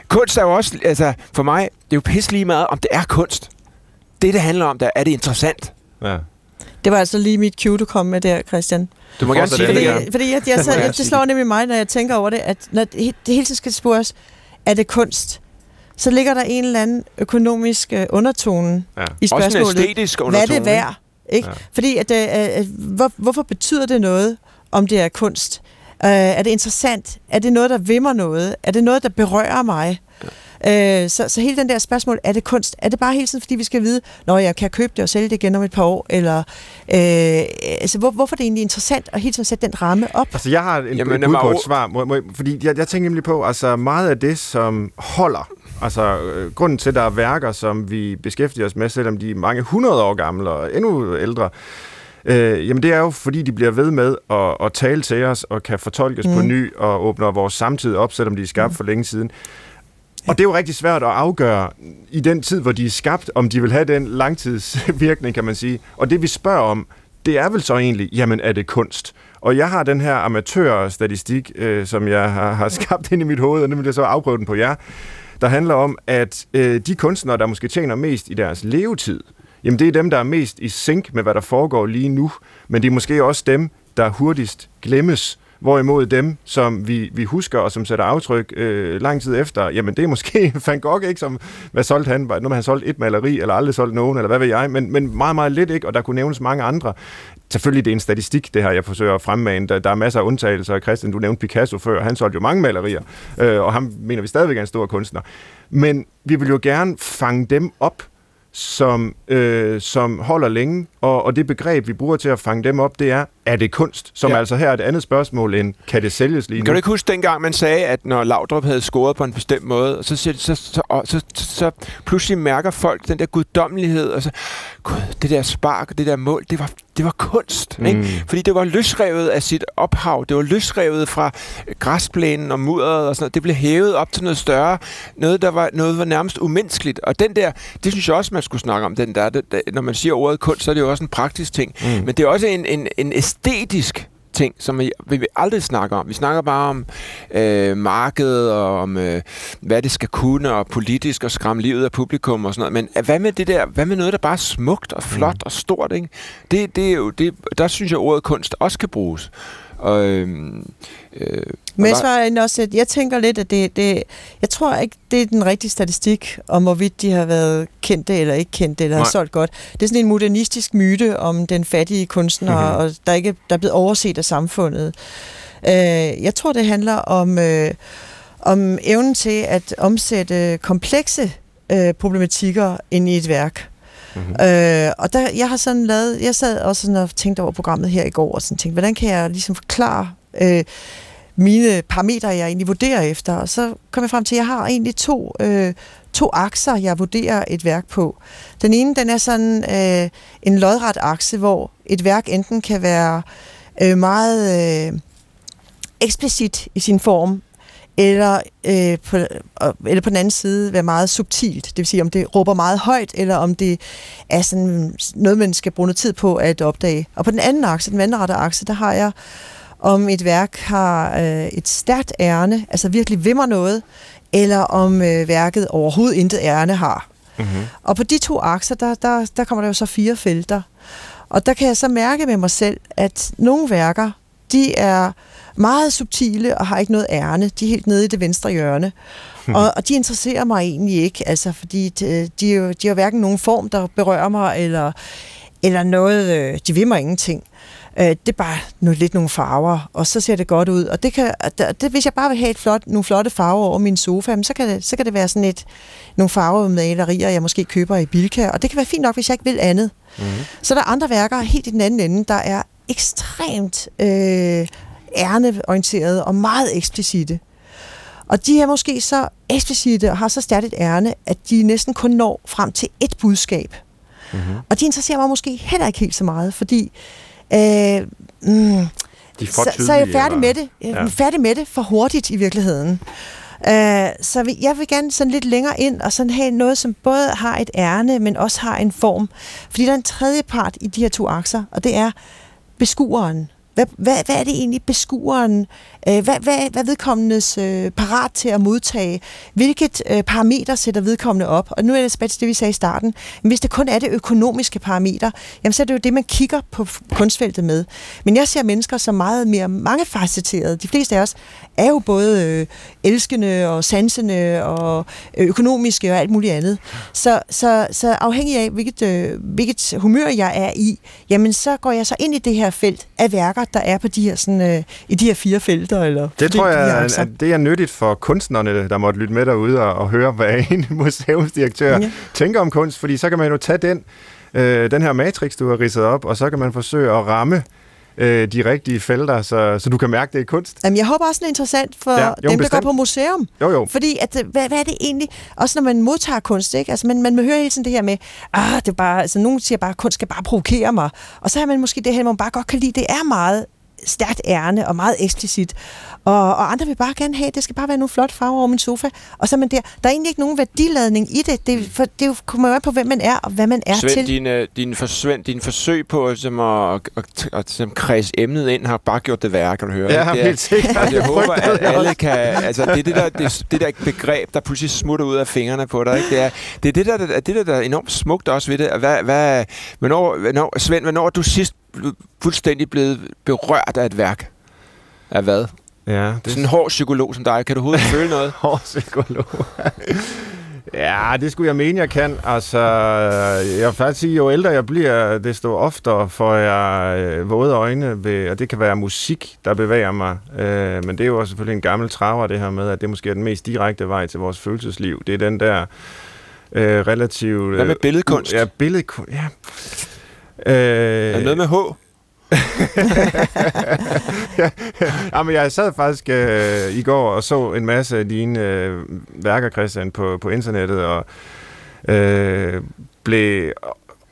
Kunst er jo også, altså for mig, det er jo pisse lige meget, om det er kunst. Det, det handler om, der er det interessant. Ja. Det var altså lige mit cue, du kom med der, Christian. Du må gerne sige det. Fordi, fordi jeg, jeg, jeg, det slår nemlig mig, når jeg tænker over det, at når det, det hele tiden skal spørges, er det kunst? Så ligger der en eller anden økonomisk uh, undertone ja. i spørgsmålet. Også en æstetisk undertone. Hvad er det værd? Ikke? Ja. Fordi, at, uh, hvor, hvorfor betyder det noget, om det er kunst? Uh, er det interessant? Er det noget, der vimmer noget? Er det noget, der berører mig? Øh, så, så hele den der spørgsmål, er det kunst? Er det bare hele tiden, fordi vi skal vide, når jeg kan købe det og sælge det igen om et par år? Eller, øh, altså, hvor, hvorfor er det egentlig interessant at hele tiden sætte den ramme op? Altså, jeg har en Jamen, bud på et svar, må, må, fordi jeg, jeg tænker nemlig på, altså meget af det, som holder Altså, øh, grunden til, at der er værker, som vi beskæftiger os med, selvom de er mange hundrede år gamle og endnu ældre, øh, jamen det er jo, fordi de bliver ved med at, at tale til os og kan fortolkes mm. på ny og åbner vores samtid op, selvom de er skabt mm. for længe siden. Og det er jo rigtig svært at afgøre i den tid, hvor de er skabt, om de vil have den langtidsvirkning, kan man sige. Og det vi spørger om, det er vel så egentlig, jamen er det kunst? Og jeg har den her amatørstatistik, øh, som jeg har, har skabt ind i mit hoved, og nu vil jeg så afprøve den på jer, der handler om, at øh, de kunstnere, der måske tjener mest i deres levetid, jamen det er dem, der er mest i sync med, hvad der foregår lige nu, men det er måske også dem, der hurtigst glemmes. Hvorimod dem, som vi, vi husker og som sætter aftryk øh, lang tid efter, jamen det er måske Van Gogh, ikke? Som, hvad solgte han? Nu han solgt et maleri, eller aldrig solgt nogen, eller hvad ved jeg, men, men meget, meget lidt, ikke? Og der kunne nævnes mange andre. Selvfølgelig det er en statistik, det her, jeg forsøger at fremmane. Der, der er masser af undtagelser. Christian, du nævnte Picasso før. Han solgte jo mange malerier, øh, og ham mener vi stadigvæk er en stor kunstner. Men vi vil jo gerne fange dem op, som, øh, som holder længe, og, og det begreb, vi bruger til at fange dem op, det er, er det kunst? Som ja. altså her er et andet spørgsmål end, kan det sælges lige nu? Kan du ikke huske dengang, man sagde, at når Laudrup havde scoret på en bestemt måde, så, så, så, så, så, så pludselig mærker folk den der guddommelighed, og så, gud, det der spark, det der mål, det var, det var kunst. Mm. Ikke? Fordi det var løsrevet af sit ophav, det var løsrevet fra græsplænen og mudderet og sådan noget. Det blev hævet op til noget større, noget, der var, noget var nærmest umenneskeligt. Og den der, det synes jeg også, man skulle snakke om, den der, det, når man siger ordet kunst, så er det jo også en praktisk ting. Mm. Men det er også en, en, en æstetisk ting, som vi, vi aldrig snakke om. Vi snakker bare om øh, markedet og om, øh, hvad det skal kunne, og politisk og skræmme livet af publikum og sådan noget. Men hvad med det der, hvad med noget, der bare er smukt og flot mm. og stort, ikke? Det, det er jo, det, der synes jeg, ordet kunst også kan bruges. Og, øhm, øh, men der... også, at jeg tænker lidt, at det, det, jeg tror ikke, det er den rigtige statistik om, hvorvidt de har været kendte eller ikke kendte, eller Nej. har solgt godt. Det er sådan en modernistisk myte om den fattige kunstner, mm-hmm. og der, ikke, der er blevet overset af samfundet. Øh, jeg tror, det handler om, øh, om evnen til at omsætte komplekse øh, problematikker ind i et værk. Mm-hmm. Øh, og der, jeg har sådan lavet, jeg sad også sådan og tænkte over programmet her i går, og sådan tænkte, hvordan kan jeg ligesom forklare øh, mine parametre, jeg egentlig vurderer efter. Og så kom jeg frem til, at jeg har egentlig to, øh, to akser, jeg vurderer et værk på. Den ene, den er sådan øh, en lodret akse, hvor et værk enten kan være øh, meget øh, eksplicit i sin form, eller, øh, på, eller på den anden side være meget subtilt. Det vil sige, om det råber meget højt, eller om det er sådan noget, man skal bruge noget tid på at opdage. Og på den anden akse, den vandrette akse, der har jeg, om et værk har øh, et stærkt ærne, altså virkelig vimmer noget, eller om øh, værket overhovedet intet ærne har. Mm-hmm. Og på de to akser, der, der, der kommer der jo så fire felter. Og der kan jeg så mærke med mig selv, at nogle værker, de er meget subtile og har ikke noget ærne. De er helt nede i det venstre hjørne. Hmm. Og, og de interesserer mig egentlig ikke, altså, fordi de, de, jo, de har hverken nogen form, der berører mig, eller, eller noget, øh, de vil mig ingenting. Øh, det er bare noget, lidt nogle farver, og så ser det godt ud. Og det kan, det, hvis jeg bare vil have et flot, nogle flotte farver over min sofa, så kan det, så kan det være sådan et, nogle farvemalerier, jeg måske køber i Bilka, og det kan være fint nok, hvis jeg ikke vil andet. Mm-hmm. Så der er andre værker helt i den anden ende, der er ekstremt øh, ærneorienterede og meget eksplicite. Og de er måske så eksplicite og har så stærkt et ærne, at de næsten kun når frem til et budskab. Mm-hmm. Og de interesserer mig måske heller ikke helt så meget, fordi øh, mm, de er så, så er jeg færdig med det. Er ja. færdig med det for hurtigt i virkeligheden. Uh, så jeg vil gerne sådan lidt længere ind og sådan have noget, som både har et ærne, men også har en form. Fordi der er en tredje part i de her to akser, og det er beskueren. Hvad, hvad, hvad er det egentlig beskueren, øh, hvad, hvad, hvad vedkommendes øh, parat til at modtage? Hvilket øh, parameter sætter vedkommende op? Og nu er det tilbage til det, vi sagde i starten. Men hvis det kun er det økonomiske parameter, jamen så er det jo det, man kigger på kunstfeltet med. Men jeg ser mennesker som meget mere mangefacetterede. De fleste af os er jo både øh, elskende og sansende og økonomiske og alt muligt andet. Så, så, så afhængig af, hvilket, øh, hvilket humør jeg er i, jamen så går jeg så ind i det her felt af værker, der er på de her, sådan, øh, i de her fire felter. Eller det tror jeg, de at det er nyttigt for kunstnerne, der måtte lytte med derude og, og høre, hvad en museumsdirektør ja. tænker om kunst, fordi så kan man jo tage den, øh, den her matrix, du har ridset op, og så kan man forsøge at ramme øh, de rigtige felter, så, så du kan mærke, det er kunst. Jamen, jeg håber også, det er interessant for ja, jo, dem, bestemt. der går på museum. Jo, jo. Fordi, at, hvad, hvad er det egentlig? Også når man modtager kunst, ikke? Altså, man, man hører hele tiden det her med, ah, det er bare, altså, nogen siger bare, at kunst skal bare provokere mig. Og så har man måske det her, man bare godt kan lide, det er meget stærkt ærne og meget eksplicit. Og, og andre vil bare gerne have, det skal bare være nogle flotte farver over min sofa. Og så er man der. Der er egentlig ikke nogen værdiladning i det. Det, for, det kommer jo på, hvem man er og hvad man er Svend, til. Dine, dine, forsvend, dine forsøg på som at, at, at, at, at kredse emnet ind har bare gjort det værre, kan du høre. Ja, det er, helt sikkert. Altså, jeg håber, at alle kan... Altså, det er det der, det, det der begreb, der pludselig smutter ud af fingrene på dig. Ikke? Det, er, det er det der, det, det der, der er enormt smukt også ved det. Hvad, hvad, hvornår, hvornår, Svend, hvornår er du sidst fuldstændig blevet berørt af et værk? Af hvad? Ja, det... Sådan en hård psykolog som dig, kan du overhovedet føle noget? hård psykolog? ja, det skulle jeg mene, jeg kan. Altså, jeg vil faktisk sige, jo ældre jeg bliver, desto oftere får jeg øh, våde øjne, ved, og det kan være musik, der bevæger mig. Øh, men det er jo også selvfølgelig en gammel traver, det her med, at det måske er den mest direkte vej til vores følelsesliv. Det er den der øh, relativt... Hvad med billedkunst? Ja, billedkunst, ja. Øh, er det noget med H? ja, ja, men jeg sad faktisk øh, i går og så en masse af dine øh, værker, Christian, på, på internettet, og øh, blev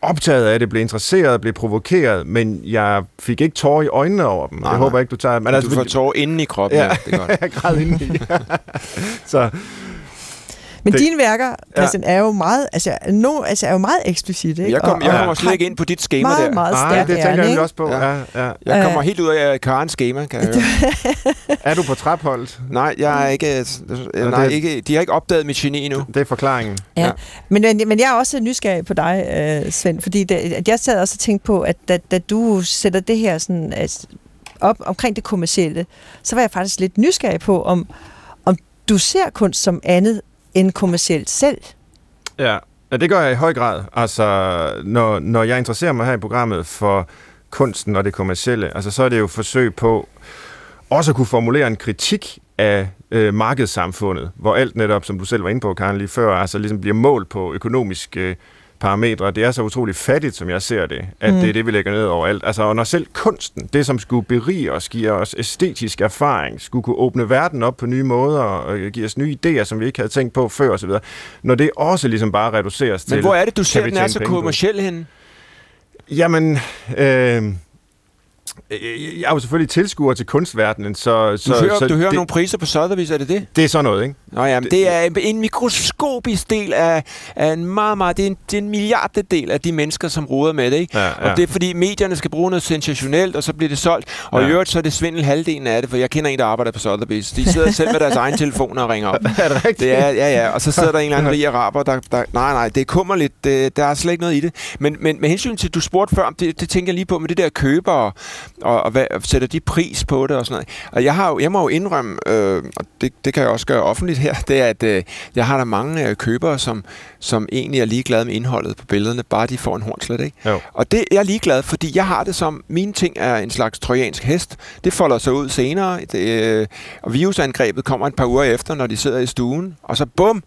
optaget af det, blev interesseret, blev provokeret, men jeg fik ikke tårer i øjnene over dem. Nej, jeg håber ikke, du tager... Men altså, du får tårer inde i kroppen, ja. ja det er godt. jeg græd inde i. så, Men Det- dine værker, Christian, er jo meget, altså, no, altså, er jo meget eksplicit, ikke? Jeg, kom, Og- jeg og kommer slet har ikke ind på dit schema meget, der. meget Nej, stærk det tænker jeg også på. Ja. Ja. Ja, Jeg kommer Øh. helt ud af Karens schema, kan jeg høre. Er du på trapholdt? Nej, jeg er ikke, øh, nej, det- ikke, de har ikke opdaget mit geni endnu. Det er forklaringen. Ja. Ja. Men, men, men jeg er også nysgerrig på dig, øh, Svend, fordi det, at jeg sad også og tænkte på, at da, da du sætter det her sådan, altså, op omkring det kommercielle, så var jeg faktisk lidt nysgerrig på, om, om du ser kunst som andet end kommercielt selv. Ja, ja det gør jeg i høj grad. Altså, når, når jeg interesserer mig her i programmet for kunsten og det kommercielle, altså, så er det jo forsøg på også at kunne formulere en kritik af øh, markedssamfundet, hvor alt netop, som du selv var inde på, Karen, lige før, altså ligesom bliver målt på økonomisk øh, parametre. Det er så utroligt fattigt, som jeg ser det, at mm. det er det, vi lægger ned over alt. Altså, og når selv kunsten, det som skulle berige os, give os æstetisk erfaring, skulle kunne åbne verden op på nye måder, og øh, give os nye idéer, som vi ikke havde tænkt på før osv., når det også ligesom bare reduceres til... Men hvor er det, du ser, den er så kommersiel henne? Jamen, øh, jeg er jo selvfølgelig tilskuer til kunstverdenen, så... Du så, hører, så du hører det, nogle priser på Sotheby's, er det det? det er sådan noget, ikke? Nå ja, men det er en- en mikroskopisk del af, af en meget, meget... Det er en, det er en milliardedel af de mennesker, som roder med det, ikke? Ja, ja. Og det er fordi medierne skal bruge noget sensationelt, og så bliver det solgt. Og Ja. i øvrigt så er det svindel halvdelen af det, for jeg kender en, der arbejder på Sotheby's. De sidder selv med deres egen telefoner og ringer op. Er det rigtigt? Det er, ja, ja, og så sidder der en eller anden rig araber, der, der, nej, nej, det er kummerligt, det, der er slet ikke noget i det. Men, men med hensyn til, du spurgte før om, det, det tænker jeg lige på med det der køber, og, og, hvad, sætter de pris på det og sådan noget. Og jeg, har, jo- jeg må jo indrømme, øh, og det, det kan jeg også gøre offentligt her, det er, at øh, jeg har der mange øh, købere, som, som egentlig er ligeglade med indholdet på billederne, bare de får en hornslet, ikke? Jo. Og det jeg er ligeglad, fordi jeg har det som, mine ting er en slags trojansk hest. Det folder sig ud senere, det, øh, og virusangrebet kommer et par uger efter, når de sidder i stuen, og så bum,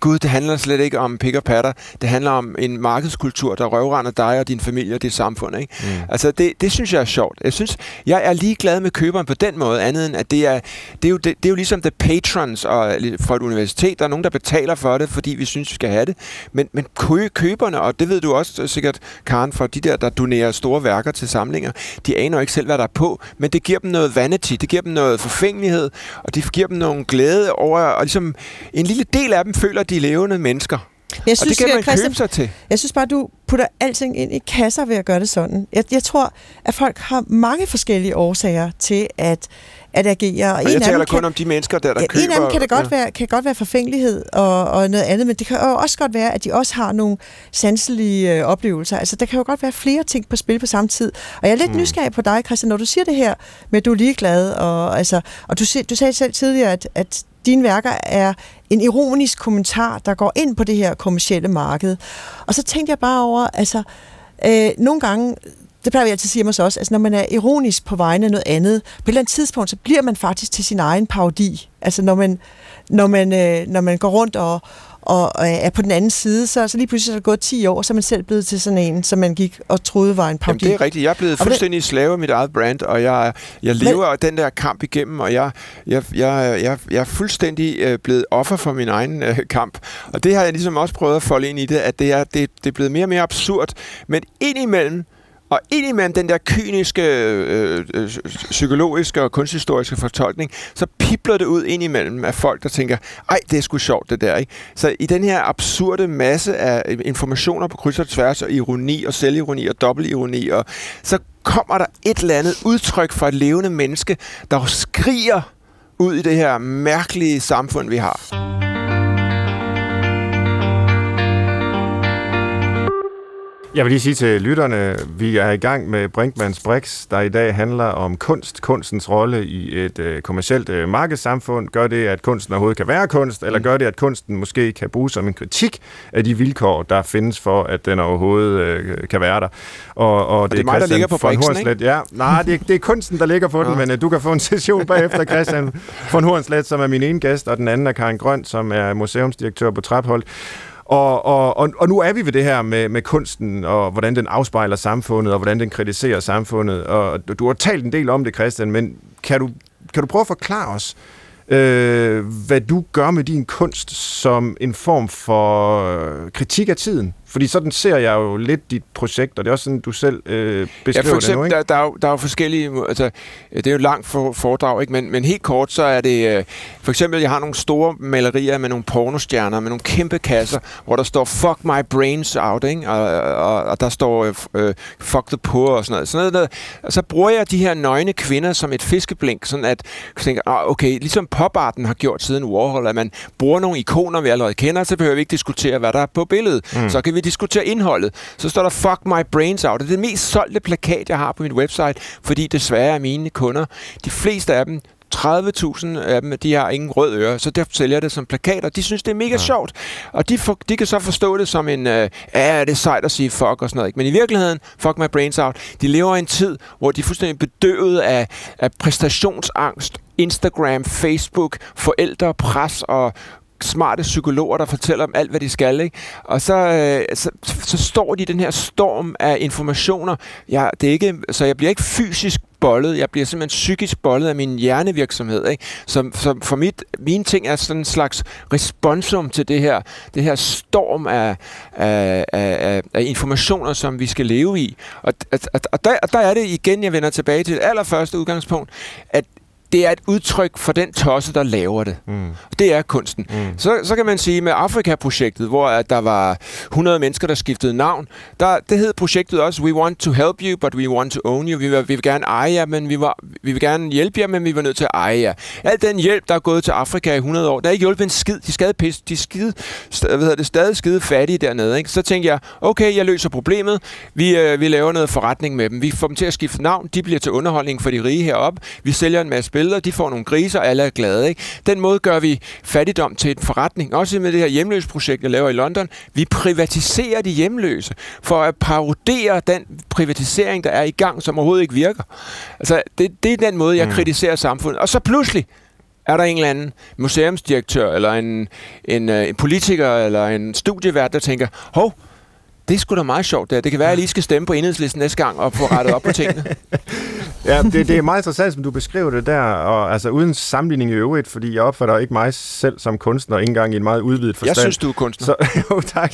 Gud, det handler slet ikke om pik og patter. Det handler om en markedskultur, der røvrender dig og din familie og dit samfund. Ikke? Mm. Altså, det, det synes jeg er sjovt. Jeg synes, jeg er ligeglad med køberen på den måde, andet end at det er, det er, jo, det, det er jo ligesom the patrons og, for et universitet. Der er nogen, der betaler for det, fordi vi synes, vi skal have det. Men, men kø, køberne, og det ved du også sikkert, Karen, for de der, der donerer store værker til samlinger, de aner ikke selv, hvad der er på, men det giver dem noget vanity, det giver dem noget forfængelighed, og det giver dem nogle glæde over, og ligesom en lille del af dem føler, de levende mennesker. Jeg og synes, det kan man Christian, købe sig til. Jeg synes bare, du putter alting ind i kasser ved at gøre det sådan. Jeg, jeg tror, at folk har mange forskellige årsager til at, at agere. Og en jeg taler kun kan, om de mennesker, der, der ja, køber... en af dem kan det godt, ja. være, kan godt være forfængelighed og, og noget andet, men det kan også godt være, at de også har nogle sanselige øh, oplevelser. Altså, der kan jo godt være flere ting på spil på samme tid. Og jeg er lidt mm. nysgerrig på dig, Christian, når du siger det her med, at du er ligeglad, og, altså, og du, du sagde selv tidligere, at, at dine værker er en ironisk kommentar, der går ind på det her kommercielle marked. Og så tænkte jeg bare over, altså, øh, nogle gange, det plejer vi altid at sige om os også, altså når man er ironisk på vegne af noget andet, på et eller andet tidspunkt, så bliver man faktisk til sin egen parodi. Altså når man, når man, øh, når man går rundt og, og er på den anden side, så, så lige pludselig er der gået 10 år, så er man selv blevet til sådan en, som man gik og troede var en Jamen, parodi. det er rigtigt. Jeg er blevet fuldstændig slave af mit eget brand, og jeg, jeg lever af den der kamp igennem, og jeg, jeg, jeg, jeg, jeg er fuldstændig øh, blevet offer for min egen øh, kamp. Og det har jeg ligesom også prøvet at folde ind i det, at det er, det, det er blevet mere og mere absurd. Men indimellem, og indimellem den der kyniske, øh, øh, psykologiske og kunsthistoriske fortolkning, så pipler det ud indimellem af folk, der tænker, ej, det er sgu sjovt det der, ikke? Så i den her absurde masse af øh, informationer på kryds og tværs, og ironi og selvironi og dobbeltironi, og så kommer der et eller andet udtryk fra et levende menneske, der skriger ud i det her mærkelige samfund, vi har. Jeg vil lige sige til lytterne, vi er i gang med Brinkmanns Brix, der i dag handler om kunst, kunstens rolle i et øh, kommercielt øh, markedssamfund. Gør det, at kunsten overhovedet kan være kunst, eller gør det, at kunsten måske kan bruges som en kritik af de vilkår, der findes for, at den overhovedet øh, kan være der. Og, og, det er mig, der Christian ligger på Brixen, Hornslet. Ja, nej, det er, det er kunsten, der ligger på den, men øh, du kan få en session bagefter, Christian von Hornslet, som er min ene gæst, og den anden er Karin Grøn, som er museumsdirektør på Traphold. Og, og, og, og nu er vi ved det her med, med kunsten, og hvordan den afspejler samfundet, og hvordan den kritiserer samfundet. Og du, du har talt en del om det, Christian, men kan du, kan du prøve at forklare os, øh, hvad du gør med din kunst som en form for øh, kritik af tiden? Fordi sådan ser jeg jo lidt dit projekt, og det er også sådan, du selv øh, beskriver ja, for eksempel, det nu, ikke? Der, der, er jo, der er jo forskellige... Altså, det er jo langt for, foredrag, ikke? Men, men helt kort, så er det... Øh, for eksempel, jeg har nogle store malerier med nogle pornostjerner, med nogle kæmpe kasser, hvor der står fuck my brains out, ikke? Og, og, og der står øh, fuck the poor og sådan noget. Sådan noget der. Og så bruger jeg de her nøgne kvinder som et fiskeblink, sådan at jeg tænker, ah, okay, ligesom poparten har gjort siden Warhol, at man bruger nogle ikoner, vi allerede kender, så behøver vi ikke diskutere, hvad der er på billedet. Mm. Så kan vi diskutere indholdet. Så står der fuck my brains out. Det er det mest solgte plakat, jeg har på min website, fordi desværre er mine kunder, de fleste af dem, 30.000 af dem, de har ingen rød øre, så derfor sælger jeg det som plakater. De synes, det er mega ja. sjovt. Og de, for, de kan så forstå det som en, øh, ja, det er sejt at sige fuck og sådan noget. Ikke? Men i virkeligheden, fuck my brains out, de lever i en tid, hvor de er fuldstændig bedøvet af, af præstationsangst, Instagram, Facebook, forældre, pres og smarte psykologer, der fortæller om alt, hvad de skal. Ikke? Og så, øh, så, så står de i den her storm af informationer. Jeg, det er ikke, så jeg bliver ikke fysisk bollet. Jeg bliver simpelthen psykisk bollet af min hjernevirksomhed. Ikke? Så, så for mit, mine ting er sådan en slags responsum til det her, det her storm af, af, af, af informationer, som vi skal leve i. Og, og, og, der, og der er det igen, jeg vender tilbage til det allerførste udgangspunkt, at det er et udtryk for den tosse, der laver det. Mm. Det er kunsten. Mm. Så, så kan man sige med Afrika-projektet, hvor at der var 100 mennesker, der skiftede navn, der, det hed projektet også, We want to help you, but we want to own you. Vi vil, vi vil gerne eje jer, men vi, var, vi vil gerne hjælpe jer, men vi var nødt til at eje jer. Al den hjælp, der er gået til Afrika i 100 år, der er ikke hjulpet en skid. De, skade pis, de skide, hvad hedder det, stadig skide fattige dernede. Ikke? Så tænkte jeg, okay, jeg løser problemet. Vi, øh, vi laver noget forretning med dem. Vi får dem til at skifte navn. De bliver til underholdning for de rige heroppe. Vi sælger en masse billeder, de får nogle griser, alle er glade. Ikke? Den måde gør vi fattigdom til en forretning. Også med det her hjemløse projekt, jeg laver i London. Vi privatiserer de hjemløse for at parodere den privatisering, der er i gang, som overhovedet ikke virker. Altså, det, det er den måde, jeg mm. kritiserer samfundet. Og så pludselig, er der en eller anden museumsdirektør, eller en, en, øh, en politiker, eller en studievært, der tænker, hov, det er sgu da meget sjovt. Det, det kan være, at jeg lige skal stemme på enhedslisten næste gang og få rettet op på tingene. ja, det, det er meget interessant, som du beskriver det der, og altså uden sammenligning i øvrigt, fordi jeg opfatter ikke mig selv som kunstner, ikke engang i en meget udvidet forstand. Jeg synes, du er kunstner. Så, jo, tak.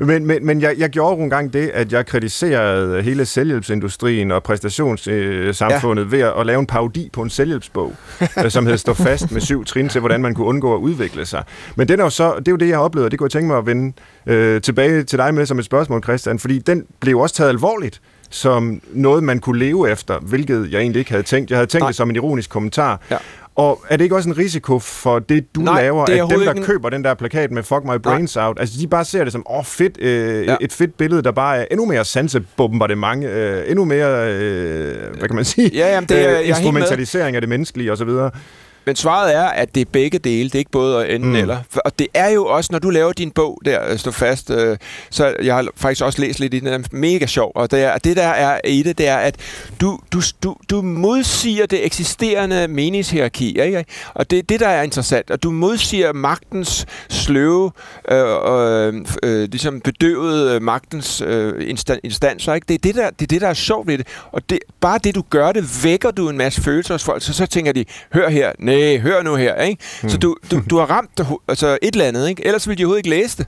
Men, men, men jeg, jeg gjorde en gang det, at jeg kritiserede hele selvhjælpsindustrien og præstationssamfundet øh, ja. ved at, lave en parodi på en selvhjælpsbog, øh, som hed Stå fast med syv trin til, hvordan man kunne undgå at udvikle sig. Men den er jo så, det er jo det, jeg har oplevet, og det kunne jeg tænke mig at vende øh, tilbage til dig med som et spørgsmål, Christian, fordi den blev også taget alvorligt som noget, man kunne leve efter, hvilket jeg egentlig ikke havde tænkt. Jeg havde tænkt Nej. det som en ironisk kommentar. Ja. Og er det ikke også en risiko for det, du Nej, laver, det at dem, der en... køber den der plakat med Fuck My Brains Nej. Out, altså de bare ser det som, åh oh, fedt, øh, ja. et fedt billede, der bare er endnu mere sansebombardement, øh, endnu mere, øh, hvad kan man sige, ja, jamen, det er, øh, instrumentalisering af det menneskelige osv., men svaret er, at det er begge dele. Det er ikke både og enten mm. eller. Og det er jo også, når du laver din bog der, øh, stå fast, øh, så jeg har faktisk også læst lidt i den, er mega sjov. Og det, er, det der er i det, det er, at du, du, du, du modsiger det eksisterende meningshierarki. Ikke? Og det er det, der er interessant. Og du modsiger magtens sløve, øh, øh, øh, ligesom bedøvede magtens øh, instanser. Ikke? Det, er det, der, det er det, der er sjovt ved det. Og det, bare det, du gør det, vækker du en masse følelser hos folk. Så, så tænker de, hør her, nej, nej, hør nu her, ikke? Mm. Så du, du, du har ramt altså et eller andet, ikke? Ellers ville de overhovedet ikke læse det.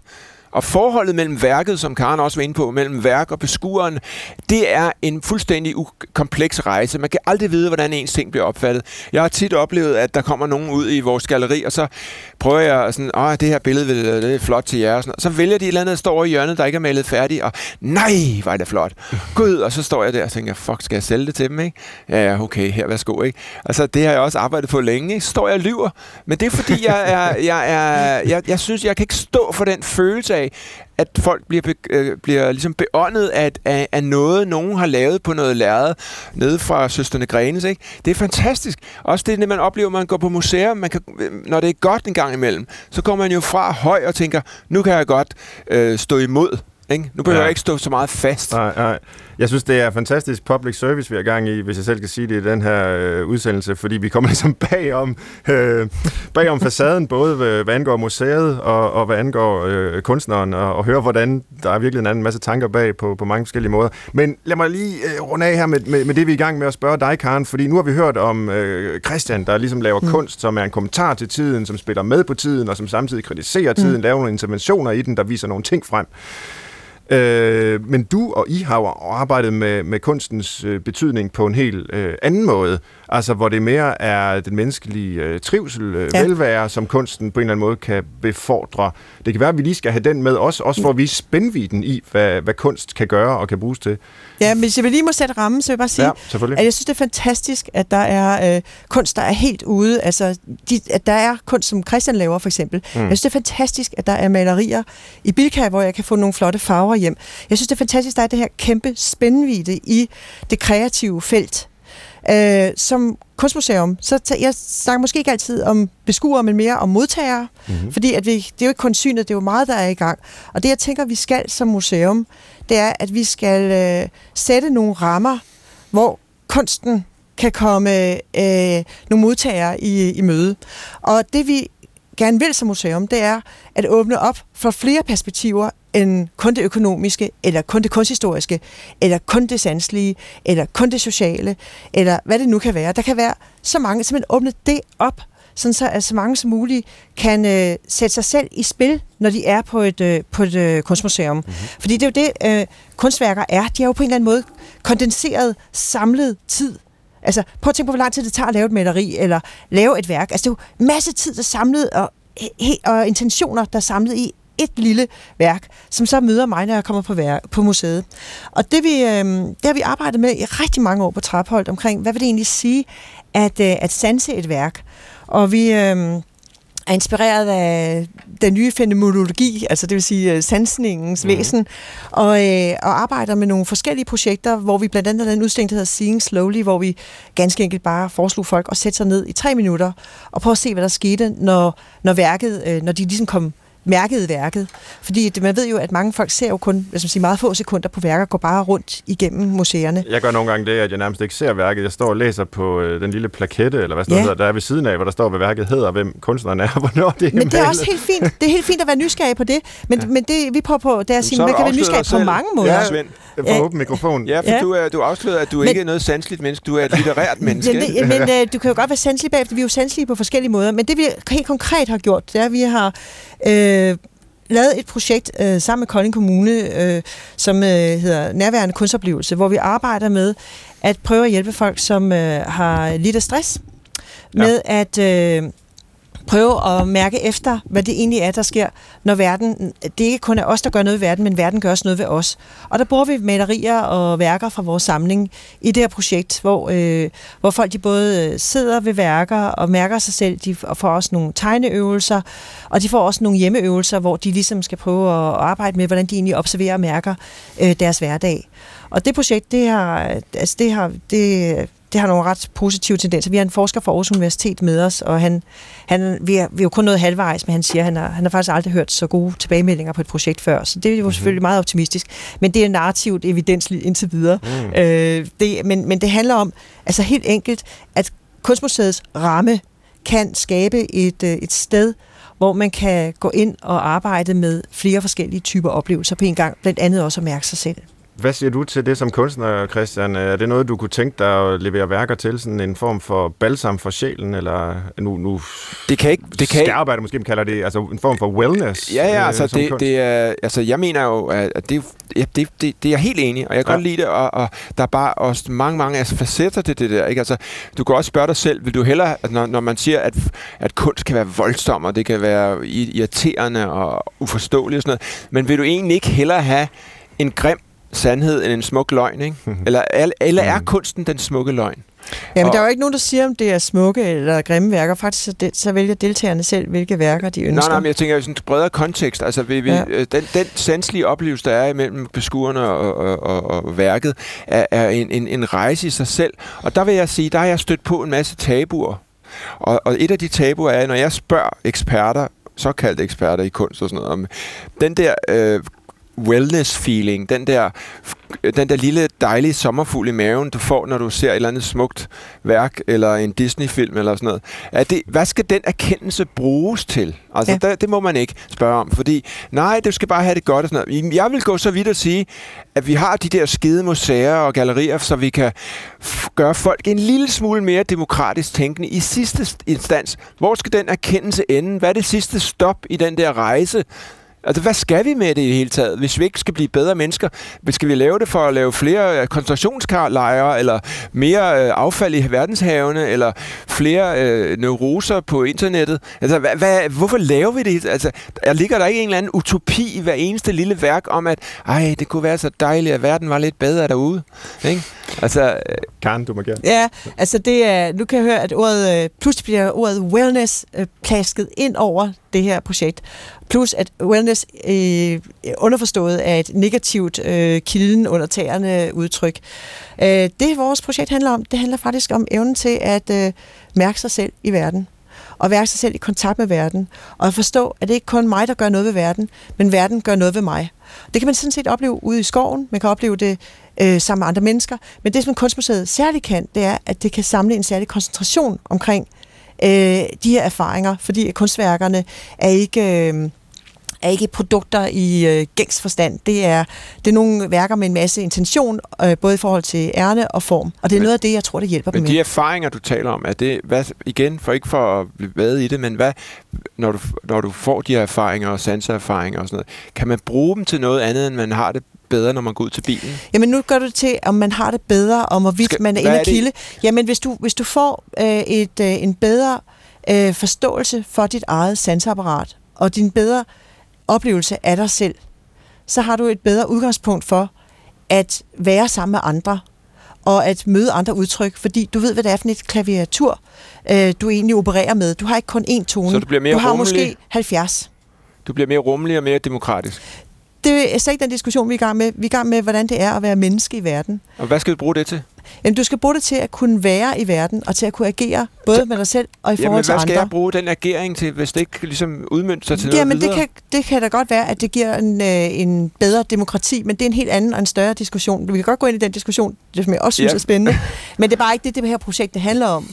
Og forholdet mellem værket, som Karen også var inde på, mellem værk og beskueren, det er en fuldstændig kompleks rejse. Man kan aldrig vide, hvordan ens ting bliver opfattet. Jeg har tit oplevet, at der kommer nogen ud i vores galleri, og så prøver jeg sådan, åh, det her billede øh, det er flot til jer. Og sådan. så vælger de et eller andet, der står over i hjørnet, der ikke er malet færdigt, og nej, var det flot. Gud, og så står jeg der og tænker, fuck, skal jeg sælge det til dem, ikke? Ja, okay, her, værsgo, ikke? Altså, det har jeg også arbejdet på længe, ikke? Så står jeg og lyver. Men det er fordi, jeg, er, jeg, er, jeg, jeg synes, jeg kan ikke stå for den følelse af, at folk bliver, øh, bliver ligesom beåndet af, af, af noget, nogen har lavet på noget lærred nede fra Søsterne Grenes. Ikke? Det er fantastisk. Også det, når man oplever, man går på museum, man kan, når det er godt en gang imellem, så kommer man jo fra høj og tænker, nu kan jeg godt øh, stå imod. Ikke? Nu behøver ja. jeg ikke stå så meget fast. Nej, nej. Jeg synes, det er fantastisk public service, vi har gang i, hvis jeg selv kan sige det i den her øh, udsendelse, fordi vi kommer ligesom bagom, øh, bagom facaden, både hvad angår museet og, og hvad angår øh, kunstneren, og, og høre, hvordan der er virkelig en anden masse tanker bag på, på mange forskellige måder. Men lad mig lige øh, runde af her med, med, med det, vi er i gang med at spørge dig, Karen, fordi nu har vi hørt om øh, Christian, der ligesom laver mm. kunst, som er en kommentar til tiden, som spiller med på tiden, og som samtidig kritiserer tiden, mm. laver nogle interventioner i den, der viser nogle ting frem. Øh, men du og I har jo arbejdet med, med kunstens øh, betydning på en helt øh, anden måde. Altså, hvor det mere er den menneskelige øh, trivsel, øh, ja. velvære, som kunsten på en eller anden måde kan befordre. Det kan være, at vi lige skal have den med os, også for at vise spændviden i, hvad, hvad kunst kan gøre og kan bruges til. Ja, men hvis jeg vil lige må sætte rammen, så vil jeg bare sige, ja, at jeg synes, det er fantastisk, at der er øh, kunst, der er helt ude. Altså, de, at der er kunst, som Christian laver for eksempel. Mm. Jeg synes, det er fantastisk, at der er malerier i Bilka, hvor jeg kan få nogle flotte farver hjem. Jeg synes, det er fantastisk, at der er det her kæmpe spændvidde i det kreative felt. Øh, som kunstmuseum, så t- jeg snakker måske ikke altid om beskuere, men mere om modtagere, mm-hmm. fordi at vi, det er jo ikke kun synet, det er jo meget, der er i gang. Og det, jeg tænker, vi skal som museum, det er, at vi skal øh, sætte nogle rammer, hvor kunsten kan komme øh, nogle modtagere i, i møde. Og det vi gerne vil som museum, det er at åbne op for flere perspektiver end kun det økonomiske, eller kun det kunsthistoriske, eller kun det sanselige, eller kun det sociale, eller hvad det nu kan være. Der kan være så mange, simpelthen åbne det op, sådan så at så mange som muligt kan øh, sætte sig selv i spil, når de er på et, øh, på et øh, kunstmuseum. Mm-hmm. Fordi det er jo det, øh, kunstværker er. De er jo på en eller anden måde kondenseret, samlet tid. Altså, prøv at tænke på, hvor lang tid det tager at lave et maleri, eller lave et værk. Altså, det er jo masse tid, der er samlet, og, og intentioner, der er samlet i et lille værk, som så møder mig, når jeg kommer på, værk, på museet. Og det, vi, øh, det har vi arbejdet med i rigtig mange år på Trapholdt omkring, hvad vil det egentlig sige at, øh, at sanse et værk? Og vi... Øh, er inspireret af den nye fænomenologi, altså det vil sige uh, sansningens mm. væsen, og, øh, og arbejder med nogle forskellige projekter, hvor vi blandt andet har den udstilling, der hedder Seeing Slowly, hvor vi ganske enkelt bare foreslog folk at sætte sig ned i tre minutter og prøve at se, hvad der skete, når, når værket, øh, når de ligesom kom mærket værket. Fordi det, man ved jo, at mange folk ser jo kun hvis man siger, meget få sekunder på værker, går bare rundt igennem museerne. Jeg gør nogle gange det, at jeg nærmest ikke ser værket. Jeg står og læser på øh, den lille plakette, eller hvad sådan ja. noget, der er ved siden af, hvor der står, hvad værket hedder, hvem kunstneren er, hvornår det er Men det er også helt fint. Det er helt fint at være nysgerrig på det. Men, ja. men det, vi prøver på, det er at sige, man kan være nysgerrig på mange måder. Ja, Svend. For åben mikrofon. Ja, for ja. du, er, du afslører, at du men, ikke er noget sanseligt menneske, du er et litterært menneske. Ja, det, men uh, du kan jo godt være sanselig bagefter, vi er jo sanselige på forskellige måder, men det vi helt konkret har gjort, det er, at vi har øh, lavet et projekt øh, sammen med Kolding Kommune, øh, som øh, hedder Nærværende Kunstoplevelse, hvor vi arbejder med at prøve at hjælpe folk, som øh, har lidt af stress, med ja. at... Øh, prøve at mærke efter, hvad det egentlig er, der sker, når verden, det ikke kun er os, der gør noget i verden, men verden gør også noget ved os. Og der bruger vi malerier og værker fra vores samling i det her projekt, hvor, øh, hvor folk de både øh, sidder ved værker og mærker sig selv, de får også nogle tegneøvelser, og de får også nogle hjemmeøvelser, hvor de ligesom skal prøve at arbejde med, hvordan de egentlig observerer og mærker øh, deres hverdag. Og det projekt, det har, altså det har, det, det har nogle ret positive tendenser. Vi har en forsker fra Aarhus Universitet med os, og han, han, vi, er, vi er jo kun noget halvvejs, men han siger, at han har, han har faktisk aldrig hørt så gode tilbagemeldinger på et projekt før, så det er jo mm-hmm. selvfølgelig meget optimistisk. Men det er narrativt evidensligt indtil videre. Mm. Øh, det, men, men det handler om, altså helt enkelt, at Kunstmuseets ramme kan skabe et, øh, et sted, hvor man kan gå ind og arbejde med flere forskellige typer oplevelser på en gang, blandt andet også at mærke sig selv. Hvad siger du til det som kunstner, Christian? Er det noget, du kunne tænke dig at levere værker til? Sådan en form for balsam for sjælen? Eller nu, nu det kan ikke, det kan ikke. måske kalder det altså en form for wellness? Ja, ja, altså, det, det er, altså jeg mener jo, at det, ja, det, det, det er jeg helt enig, og jeg kan ja. godt lide det, og, og der er bare også mange, mange altså, facetter til det der. Ikke? Altså, du kan også spørge dig selv, vil du hellere, når, når man siger, at, at kunst kan være voldsom, og det kan være irriterende og uforståeligt og sådan noget, men vil du egentlig ikke hellere have en grim sandhed end en smuk løgn, ikke? Eller, eller er mm. kunsten den smukke løgn? Jamen, og, der er jo ikke nogen, der siger, om det er smukke eller grimme værker. Faktisk så, det, så vælger deltagerne selv, hvilke værker de ønsker. Nej, nej, men jeg tænker i sådan en bredere kontekst. Altså, vi, vi, ja. Øh, den, den sanselige oplevelse, der er imellem beskuerne og, og, og, og værket, er, er en, en, en rejse i sig selv. Og der vil jeg sige, der har jeg stødt på en masse tabuer. Og, og et af de tabuer er, når jeg spørger eksperter, såkaldte eksperter i kunst og sådan noget, om den der øh, wellness-feeling, den der, den der lille dejlige sommerfugl i maven, du får, når du ser et eller andet smukt værk, eller en Disney-film, eller sådan noget. Er det, hvad skal den erkendelse bruges til? Altså, ja. det, det må man ikke spørge om, fordi nej, du skal bare have det godt og sådan noget. Jeg vil gå så vidt at sige, at vi har de der skide museer og gallerier, så vi kan gøre folk en lille smule mere demokratisk tænkende i sidste instans. Hvor skal den erkendelse ende? Hvad er det sidste stop i den der rejse? Altså, hvad skal vi med det i det hele taget, hvis vi ikke skal blive bedre mennesker? Skal vi lave det for at lave flere øh, koncentrationslejre, eller mere øh, affald i verdenshavene, eller flere øh, neuroser på internettet? Altså, hvad, hvad, hvorfor laver vi det? Altså, der ligger der ikke en eller anden utopi i hver eneste lille værk om, at ej, det kunne være så dejligt, at verden var lidt bedre derude? Ikke? Altså, øh, Karen, du må gerne. Ja, altså det er, nu kan jeg høre, at ordet, øh, pludselig bliver ordet wellness øh, plasket ind over det her projekt. Plus at wellness øh, underforstået er et negativt øh, kilden under tæerne udtryk. Øh, det vores projekt handler om, det handler faktisk om evnen til at øh, mærke sig selv i verden og være sig selv i kontakt med verden, og at forstå, at det ikke kun mig, der gør noget ved verden, men verden gør noget ved mig. Det kan man sådan set opleve ude i skoven, man kan opleve det øh, sammen med andre mennesker, men det, som Kunstmuseet særligt kan, det er, at det kan samle en særlig koncentration omkring øh, de her erfaringer, fordi kunstværkerne er ikke... Øh, er ikke produkter i øh, gængs forstand. Det er, det er nogle værker med en masse intention, øh, både i forhold til ærne og form. Og det er men, noget af det, jeg tror, det hjælper men dem de med. erfaringer, du taler om, er det, hvad, igen, for ikke for at blive ved i det, men hvad, når du, når du får de her erfaringer og sanseerfaringer og sådan noget, kan man bruge dem til noget andet, end man har det bedre, når man går ud til bilen? Jamen nu gør du det til, om man har det bedre, om hvorvidt Skal, man er inde kilde. Jamen hvis du, hvis du får øh, et, øh, en bedre øh, forståelse for dit eget sansapparat, og din bedre oplevelse af dig selv, så har du et bedre udgangspunkt for at være sammen med andre, og at møde andre udtryk, fordi du ved, hvad det er for et klaviatur, øh, du egentlig opererer med. Du har ikke kun én tone. Så du bliver mere Du har rummelig. måske 70. Du bliver mere rummelig og mere demokratisk. Det er slet ikke den diskussion, vi er i gang med. Vi er i gang med, hvordan det er at være menneske i verden. Og hvad skal du bruge det til? Jamen, du skal bruge det til at kunne være i verden, og til at kunne agere, både med dig selv og i forhold Jamen, til hvad andre. skal jeg bruge den agering til, hvis det ikke ligesom udmyndter sig til Jamen, noget det videre? kan, det kan da godt være, at det giver en, øh, en bedre demokrati, men det er en helt anden og en større diskussion. Vi kan godt gå ind i den diskussion, det som jeg også synes Ja. er spændende, men det er bare ikke det, det her projekt det handler om.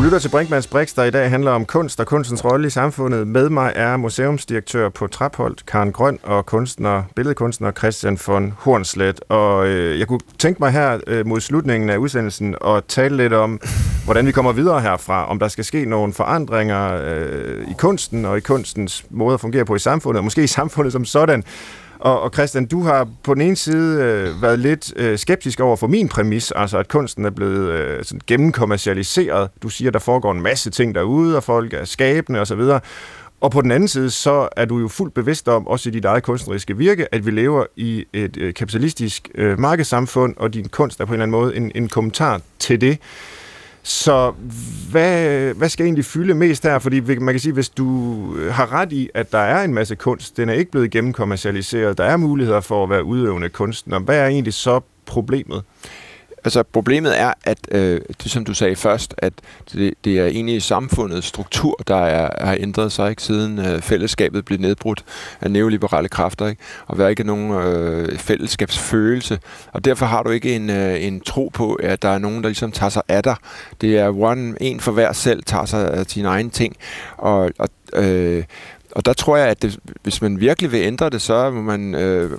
Du lytter til Brinkmanns Brix, der i dag handler om kunst og kunstens rolle i samfundet. Med mig er museumsdirektør på Trapholdt, Karen Grøn, og kunstner, billedkunstner Christian von Hornslet. Og øh, jeg kunne tænke mig her øh, mod slutningen af udsendelsen at tale lidt om, hvordan vi kommer videre herfra. Om der skal ske nogle forandringer øh, i kunsten og i kunstens måde at fungere på i samfundet, og måske i samfundet som sådan. Og, og Christian, du har på den ene side øh, været lidt øh, skeptisk over for min præmis, altså at kunsten er blevet øh, sådan gennemkommercialiseret. Du siger, der foregår en masse ting derude, og folk er skabende osv. Og på den anden side, så er du jo fuldt bevidst om, også i dit eget kunstneriske virke, at vi lever i et øh, kapitalistisk øh, markedssamfund, og din kunst er på en eller anden måde en, en kommentar til det. Så hvad, hvad skal egentlig fylde mest her? Fordi man kan sige, hvis du øh, har ret i, at der er en masse kunst, den er ikke blevet gennemkommercialiseret, der er muligheder for at være udøvende kunstner. Hvad er egentlig så problemet? Altså problemet er, at øh, det som du sagde først, at det, det er egentlig samfundets struktur, der er, har ændret sig, ikke siden øh, fællesskabet blev nedbrudt af neoliberale kræfter, ikke? og der er ikke nogen øh, fællesskabsfølelse, og derfor har du ikke en, øh, en tro på, at der er nogen, der ligesom tager sig af dig. Det er one, en for hver selv, tager sig af sine egne ting, og, og øh, og der tror jeg, at det, hvis man virkelig vil ændre det, så må man... Øh,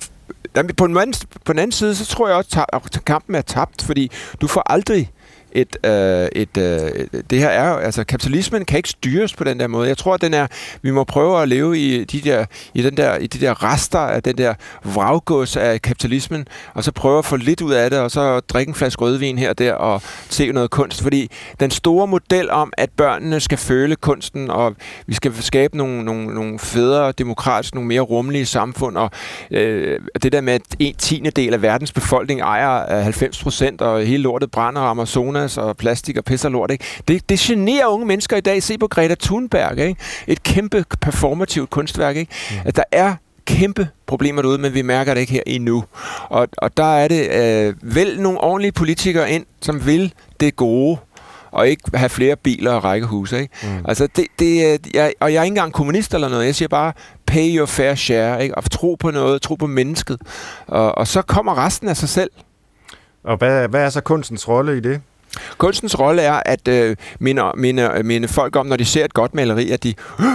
jamen, på, den anden, på den anden side, så tror jeg også, at kampen er tabt, fordi du får aldrig et, øh, et øh, det her er altså kapitalismen kan ikke styres på den der måde. Jeg tror at den er vi må prøve at leve i de der i den der i de der rester af den der vraggods af kapitalismen og så prøve at få lidt ud af det og så drikke en flaske rødvin her og der og se noget kunst, fordi den store model om at børnene skal føle kunsten og vi skal skabe nogle nogle nogle federe demokratiske, nogle mere rummelige samfund og øh, det der med at en tiende del af verdens befolkning ejer øh, 90 procent og hele lortet brænder og Amazonas og plastik og pisser lort, ikke? Det, det generer unge mennesker i dag. Se på Greta Thunberg, ikke? Et kæmpe performativt kunstværk, ikke? Mm. At der er kæmpe problemer derude, men vi mærker det ikke her endnu. Og, og der er det øh, vel nogle ordentlige politikere ind, som vil det gode, og ikke have flere biler og rækkehuse. Ikke? Mm. Altså det, det, jeg, og jeg er ikke engang kommunist eller noget. Jeg siger bare, pay your fair share. Ikke? Og tro på noget, tro på mennesket. Og, og så kommer resten af sig selv. Og hvad, hvad er så kunstens rolle i det? Kunstens rolle er at øh, minde, minde, øh, minde folk om, når de ser et godt maleri, at de øh,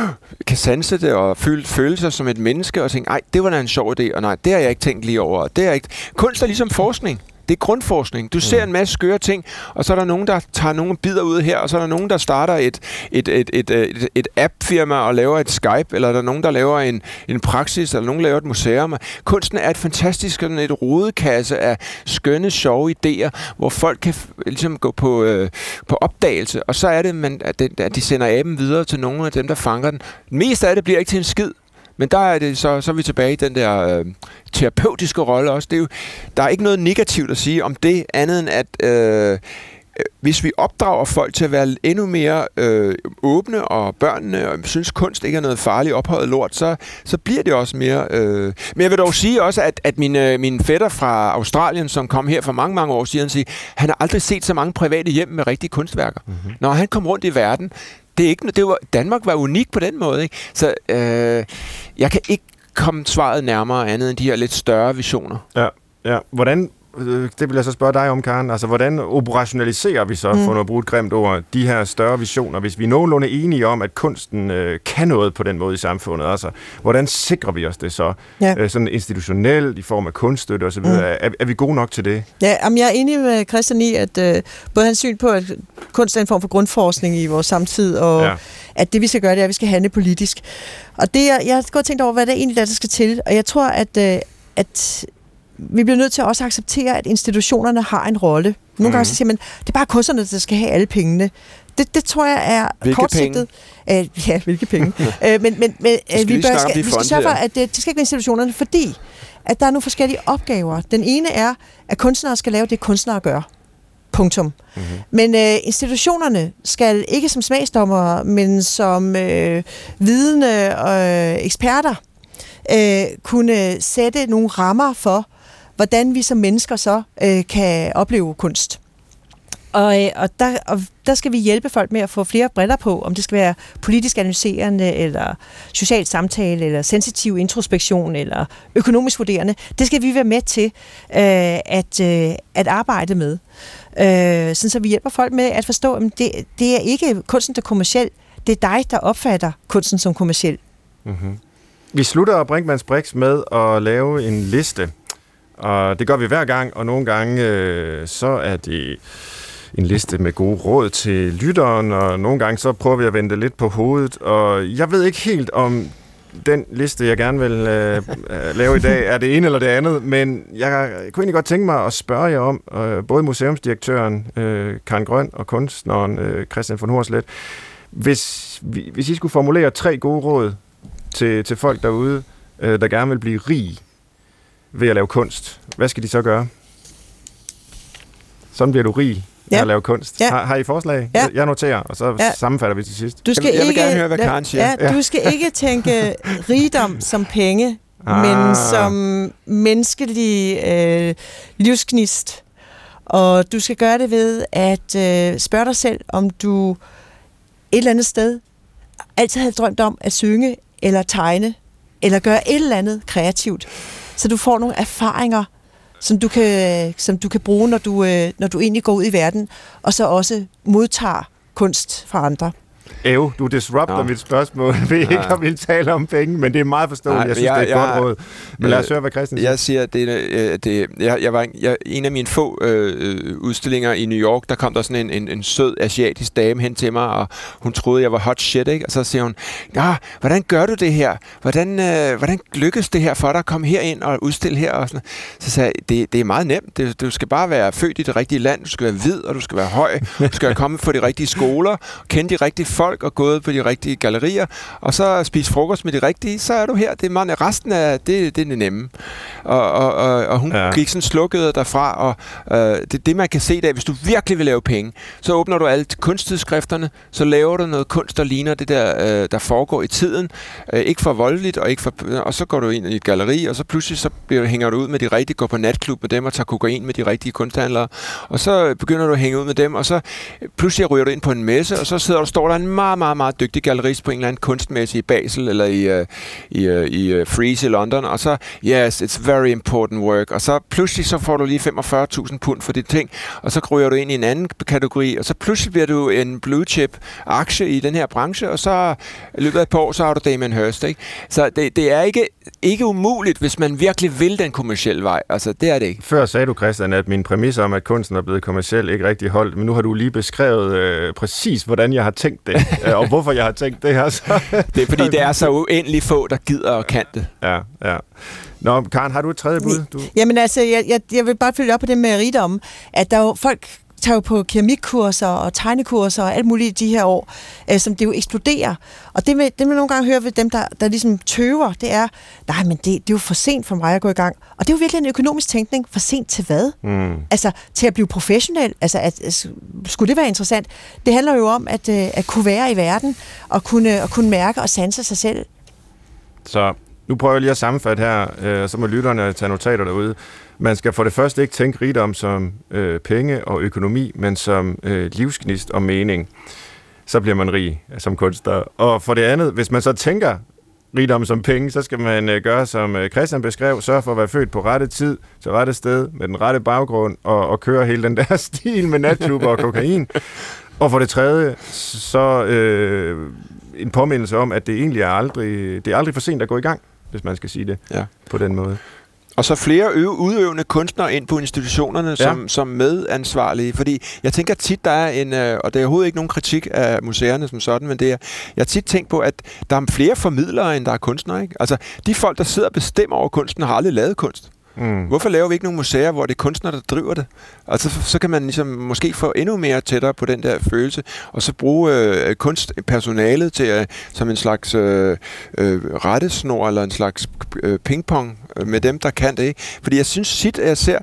kan sanse det og føle, føle sig som et menneske og tænke, ej, det var da en sjov idé, og nej, det har jeg ikke tænkt lige over. Det er ikke... Kunst er ligesom forskning. Det er grundforskning. Du ser en masse skøre ting, og så er der nogen, der tager nogle bidder ud her, og så er der nogen, der starter et, et, et, et, et, et app-firma og laver et Skype, eller der er nogen, der laver en, en praksis, eller nogen, laver et museum. Kunsten er et fantastisk sådan et rodekasse af skønne, sjove idéer, hvor folk kan ligesom gå på, øh, på opdagelse, og så er det, man, at, de, at de sender aben videre til nogle af dem, der fanger den. Mest af det bliver ikke til en skid, men der er det så, så er vi tilbage i den der øh, terapeutiske rolle også. Det er jo, der er ikke noget negativt at sige om det, andet end at øh, hvis vi opdrager folk til at være endnu mere øh, åbne, og børnene og synes kunst ikke er noget farligt ophøjet lort, så, så bliver det også mere... Øh. Men jeg vil dog sige også, at, at min, øh, min fætter fra Australien, som kom her for mange, mange år siden, siger, han har aldrig set så mange private hjem med rigtige kunstværker. Mm-hmm. Når han kom rundt i verden, det er ikke, det var, Danmark var unik på den måde. Ikke? Så øh, jeg kan ikke komme svaret nærmere andet end de her lidt større visioner. Ja, ja. Hvordan det vil jeg så spørge dig om, Karen. Altså, hvordan operationaliserer vi så, mm. for at bruge et grimt ord, de her større visioner, hvis vi er nogenlunde enige om, at kunsten øh, kan noget på den måde i samfundet? Altså, hvordan sikrer vi os det så? Ja. Øh, sådan institutionelt, i form af kunststøtte osv. Mm. Er, er vi gode nok til det? Ja, jamen, jeg er enig med Christian i, at øh, både hans syn på, at kunst er en form for grundforskning i vores samtid, og ja. at det vi skal gøre, det er, at vi skal handle politisk. Og det, jeg, jeg har godt tænkt over, hvad det egentlig der skal til, og jeg tror, at, øh, at vi bliver nødt til at også acceptere, at institutionerne har en rolle. Nogle mm. gange så mhm. siger man, det er bare kunstnerne, der skal have alle pengene. Det, det tror jeg er hvilke kortsigtet. Penge? Uh, ja, hvilke penge? uh, men men, men uh, vi, bør, skal, vi skal sørge for, at det, det skal ikke være institutionerne, fordi at der er nogle forskellige opgaver. Den ene er, at kunstnere skal lave det, kunstnere gør. Punktum. Mm-hmm. Men øh, institutionerne skal ikke som smagsdommer, men som øh, vidende øh, eksperter øh, kunne sætte nogle rammer for, hvordan vi som mennesker så øh, kan opleve kunst. Og, øh, og, der, og der skal vi hjælpe folk med at få flere briller på, om det skal være politisk analyserende, eller social samtale, eller sensitiv introspektion, eller økonomisk vurderende. Det skal vi være med til øh, at, øh, at arbejde med. Øh, sådan så vi hjælper folk med at forstå, at det, det er ikke kunsten, der er kommersiel. Det er dig, der opfatter kunsten som kommersiel. Mm-hmm. Vi slutter Brinkmanns Brix med at lave en liste og det gør vi hver gang, og nogle gange øh, så er det en liste med gode råd til lytteren, og nogle gange så prøver vi at vende lidt på hovedet. Og jeg ved ikke helt om den liste, jeg gerne vil øh, øh, lave i dag, er det ene eller det andet, men jeg kunne egentlig godt tænke mig at spørge jer om, øh, både museumsdirektøren øh, Karen Grøn og kunstneren øh, Christian von Horslet, hvis, hvis I skulle formulere tre gode råd til, til folk derude, øh, der gerne vil blive rig ved at lave kunst, hvad skal de så gøre? Sådan bliver du rig ja. at lave kunst. Ja. Har, har I forslag? Ja. Jeg noterer, og så ja. sammenfatter vi til sidst. Du skal jeg, vil ikke, gerne høre, hvad Karen siger. Ja, du skal ikke tænke rigdom som penge, ah. men som menneskelig øh, livsknist. Og du skal gøre det ved at øh, spørge dig selv, om du et eller andet sted altid havde drømt om at synge, eller tegne, eller gøre et eller andet kreativt så du får nogle erfaringer, som du kan, som du kan bruge, når du, øh, når du egentlig går ud i verden, og så også modtager kunst fra andre. Ev, du disrupter ja. mit spørgsmål ved ikke ja. at ville tale om penge, men det er meget forståeligt. Nej, jeg synes, jeg, det er et jeg, godt råd. Men lad os høre, hvad Christian siger. Jeg siger, det, øh, det, jeg, jeg var en, jeg, en af mine få øh, udstillinger i New York, der kom der sådan en, en, en sød asiatisk dame hen til mig, og hun troede, jeg var hot shit, ikke? Og så siger hun, ja, hvordan gør du det her? Hvordan, øh, hvordan lykkes det her for dig at komme her ind og udstille her? Og sådan. Så sagde jeg, det, det er meget nemt. Det, du skal bare være født i det rigtige land, du skal være hvid, og du skal være høj, du skal komme på de rigtige skoler, kende de rigtige folk og gået på de rigtige gallerier, og så spise frokost med de rigtige, så er du her. Det er meget, resten af det, det er det nemme. Og, og, og, og hun ja. gik sådan slukket derfra, og øh, det det, man kan se der, hvis du virkelig vil lave penge, så åbner du alle kunsttidsskrifterne, så laver du noget kunst, der ligner det der, øh, der foregår i tiden. Øh, ikke for voldeligt, og, ikke for, og så går du ind i et galleri, og så pludselig så bliver, hænger du ud med de rigtige, går på natklub med dem og tager kokain med de rigtige kunsthandlere, og så begynder du at hænge ud med dem, og så pludselig ryger du ind på en messe, og så sidder du, står der en en meget, meget, meget dygtig gallerist på en eller anden kunstmæssig i Basel, eller i, uh, i, uh, i øh, uh, Freeze i London, og så, yes, it's very important work, og så pludselig så får du lige 45.000 pund for dit ting, og så ryger du ind i en anden kategori, og så pludselig bliver du en blue chip aktie i den her branche, og så i løbet af et par år, så har du Damien Hirst, ikke? Så det, det er ikke, ikke umuligt, hvis man virkelig vil den kommercielle vej. Altså, det er det ikke. Før sagde du, Christian, at min præmis om, at kunsten er blevet kommerciel, ikke rigtig holdt, men nu har du lige beskrevet øh, præcis, hvordan jeg har tænkt det, og hvorfor jeg har tænkt det her. Så. Det er fordi, det er så uendelig få, der gider og kan det. Ja, ja. Nå, Karen, har du et tredje bud? Du... Jamen altså, jeg, jeg, jeg vil bare følge op på det med rigdom, at der er jo folk tager jo på keramikkurser og tegnekurser og alt muligt i de her år, øh, som det jo eksploderer. Og det, med, det man nogle gange hører ved dem, der, der ligesom tøver, det er, nej, men det, det er jo for sent for mig at gå i gang. Og det er jo virkelig en økonomisk tænkning. For sent til hvad? Mm. Altså, til at blive professionel. Altså, at, at, skulle det være interessant? Det handler jo om at, øh, at kunne være i verden, og kunne, at kunne mærke og sanse sig selv. Så nu prøver jeg lige at sammenfatte her, øh, så må lytterne tage notater derude. Man skal for det første ikke tænke rigdom som øh, penge og økonomi, men som øh, livsgnist og mening. Så bliver man rig som kunstner. Og for det andet, hvis man så tænker rigdom som penge, så skal man øh, gøre, som øh, Christian beskrev, sørge for at være født på rette tid, til rette sted, med den rette baggrund, og, og køre hele den der stil med natklubber og kokain. Og for det tredje, så øh, en påmindelse om, at det egentlig er aldrig, det er aldrig for sent at gå i gang, hvis man skal sige det Ja. på den måde. Og så flere ø- udøvende kunstnere ind på institutionerne som, Ja. som medansvarlige. Fordi jeg tænker tit, der er en, øh, og det er overhovedet ikke nogen kritik af museerne som sådan, men det er, jeg har tit tænkt på, at der er flere formidlere, end der er kunstnere. Ikke? Altså, de folk, der sidder og bestemmer over kunsten, har aldrig lavet kunst. Mm. Hvorfor laver vi ikke nogle museer, hvor det er kunstnere, der driver det? Altså, så, så kan man ligesom måske få endnu mere tættere på den der følelse, og så bruge øh, kunstpersonalet til øh, som en slags øh, øh, rettesnor eller en slags øh, pingpong øh, med dem, der kan det. Ikke? Fordi jeg synes tit, at jeg ser,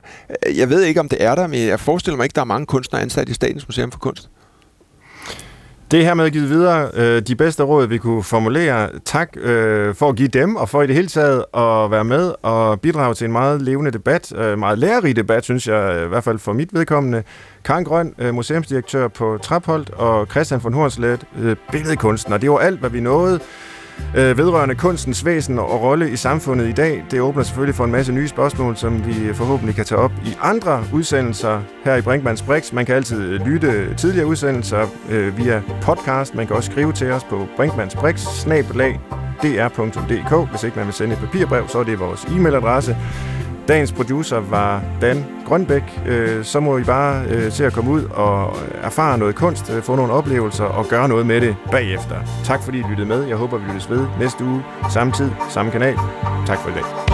øh, jeg ved ikke, om det er der, men jeg forestiller mig ikke, der er mange kunstnere ansat i Statens Museum for Kunst. Det er hermed givet videre øh, de bedste råd, vi kunne formulere. Tak øh, for at give dem, og for i det hele taget at være med og bidrage til en meget levende debat. Øh, meget lærerig debat, synes jeg, øh, i hvert fald for mit vedkommende. Karen Grøn, øh, museumsdirektør på Trapholdt, og Christian von Hornslet, øh, billedkunstner. Det var alt, hvad vi nåede øh, vedrørende kunstens væsen og rolle i samfundet i dag. Det åbner selvfølgelig for en masse nye spørgsmål, som vi forhåbentlig kan tage op i andre udsendelser her i Brinkmanns Brix. Man kan altid øh, lytte tidligere udsendelser øh, via podcast. Man kan også skrive til os på brinkmannsbrix Hvis ikke man vil sende et papirbrev, så er det vores e-mailadresse. Dagens producer var Dan Grønbæk. Øh, så må I bare øh, se at komme ud og erfare noget kunst, øh, få nogle oplevelser og gøre noget med det bagefter. Tak fordi I lyttede med. Jeg håber, vi lyttes ved næste uge. Samme tid, samme kanal. Tak for i dag.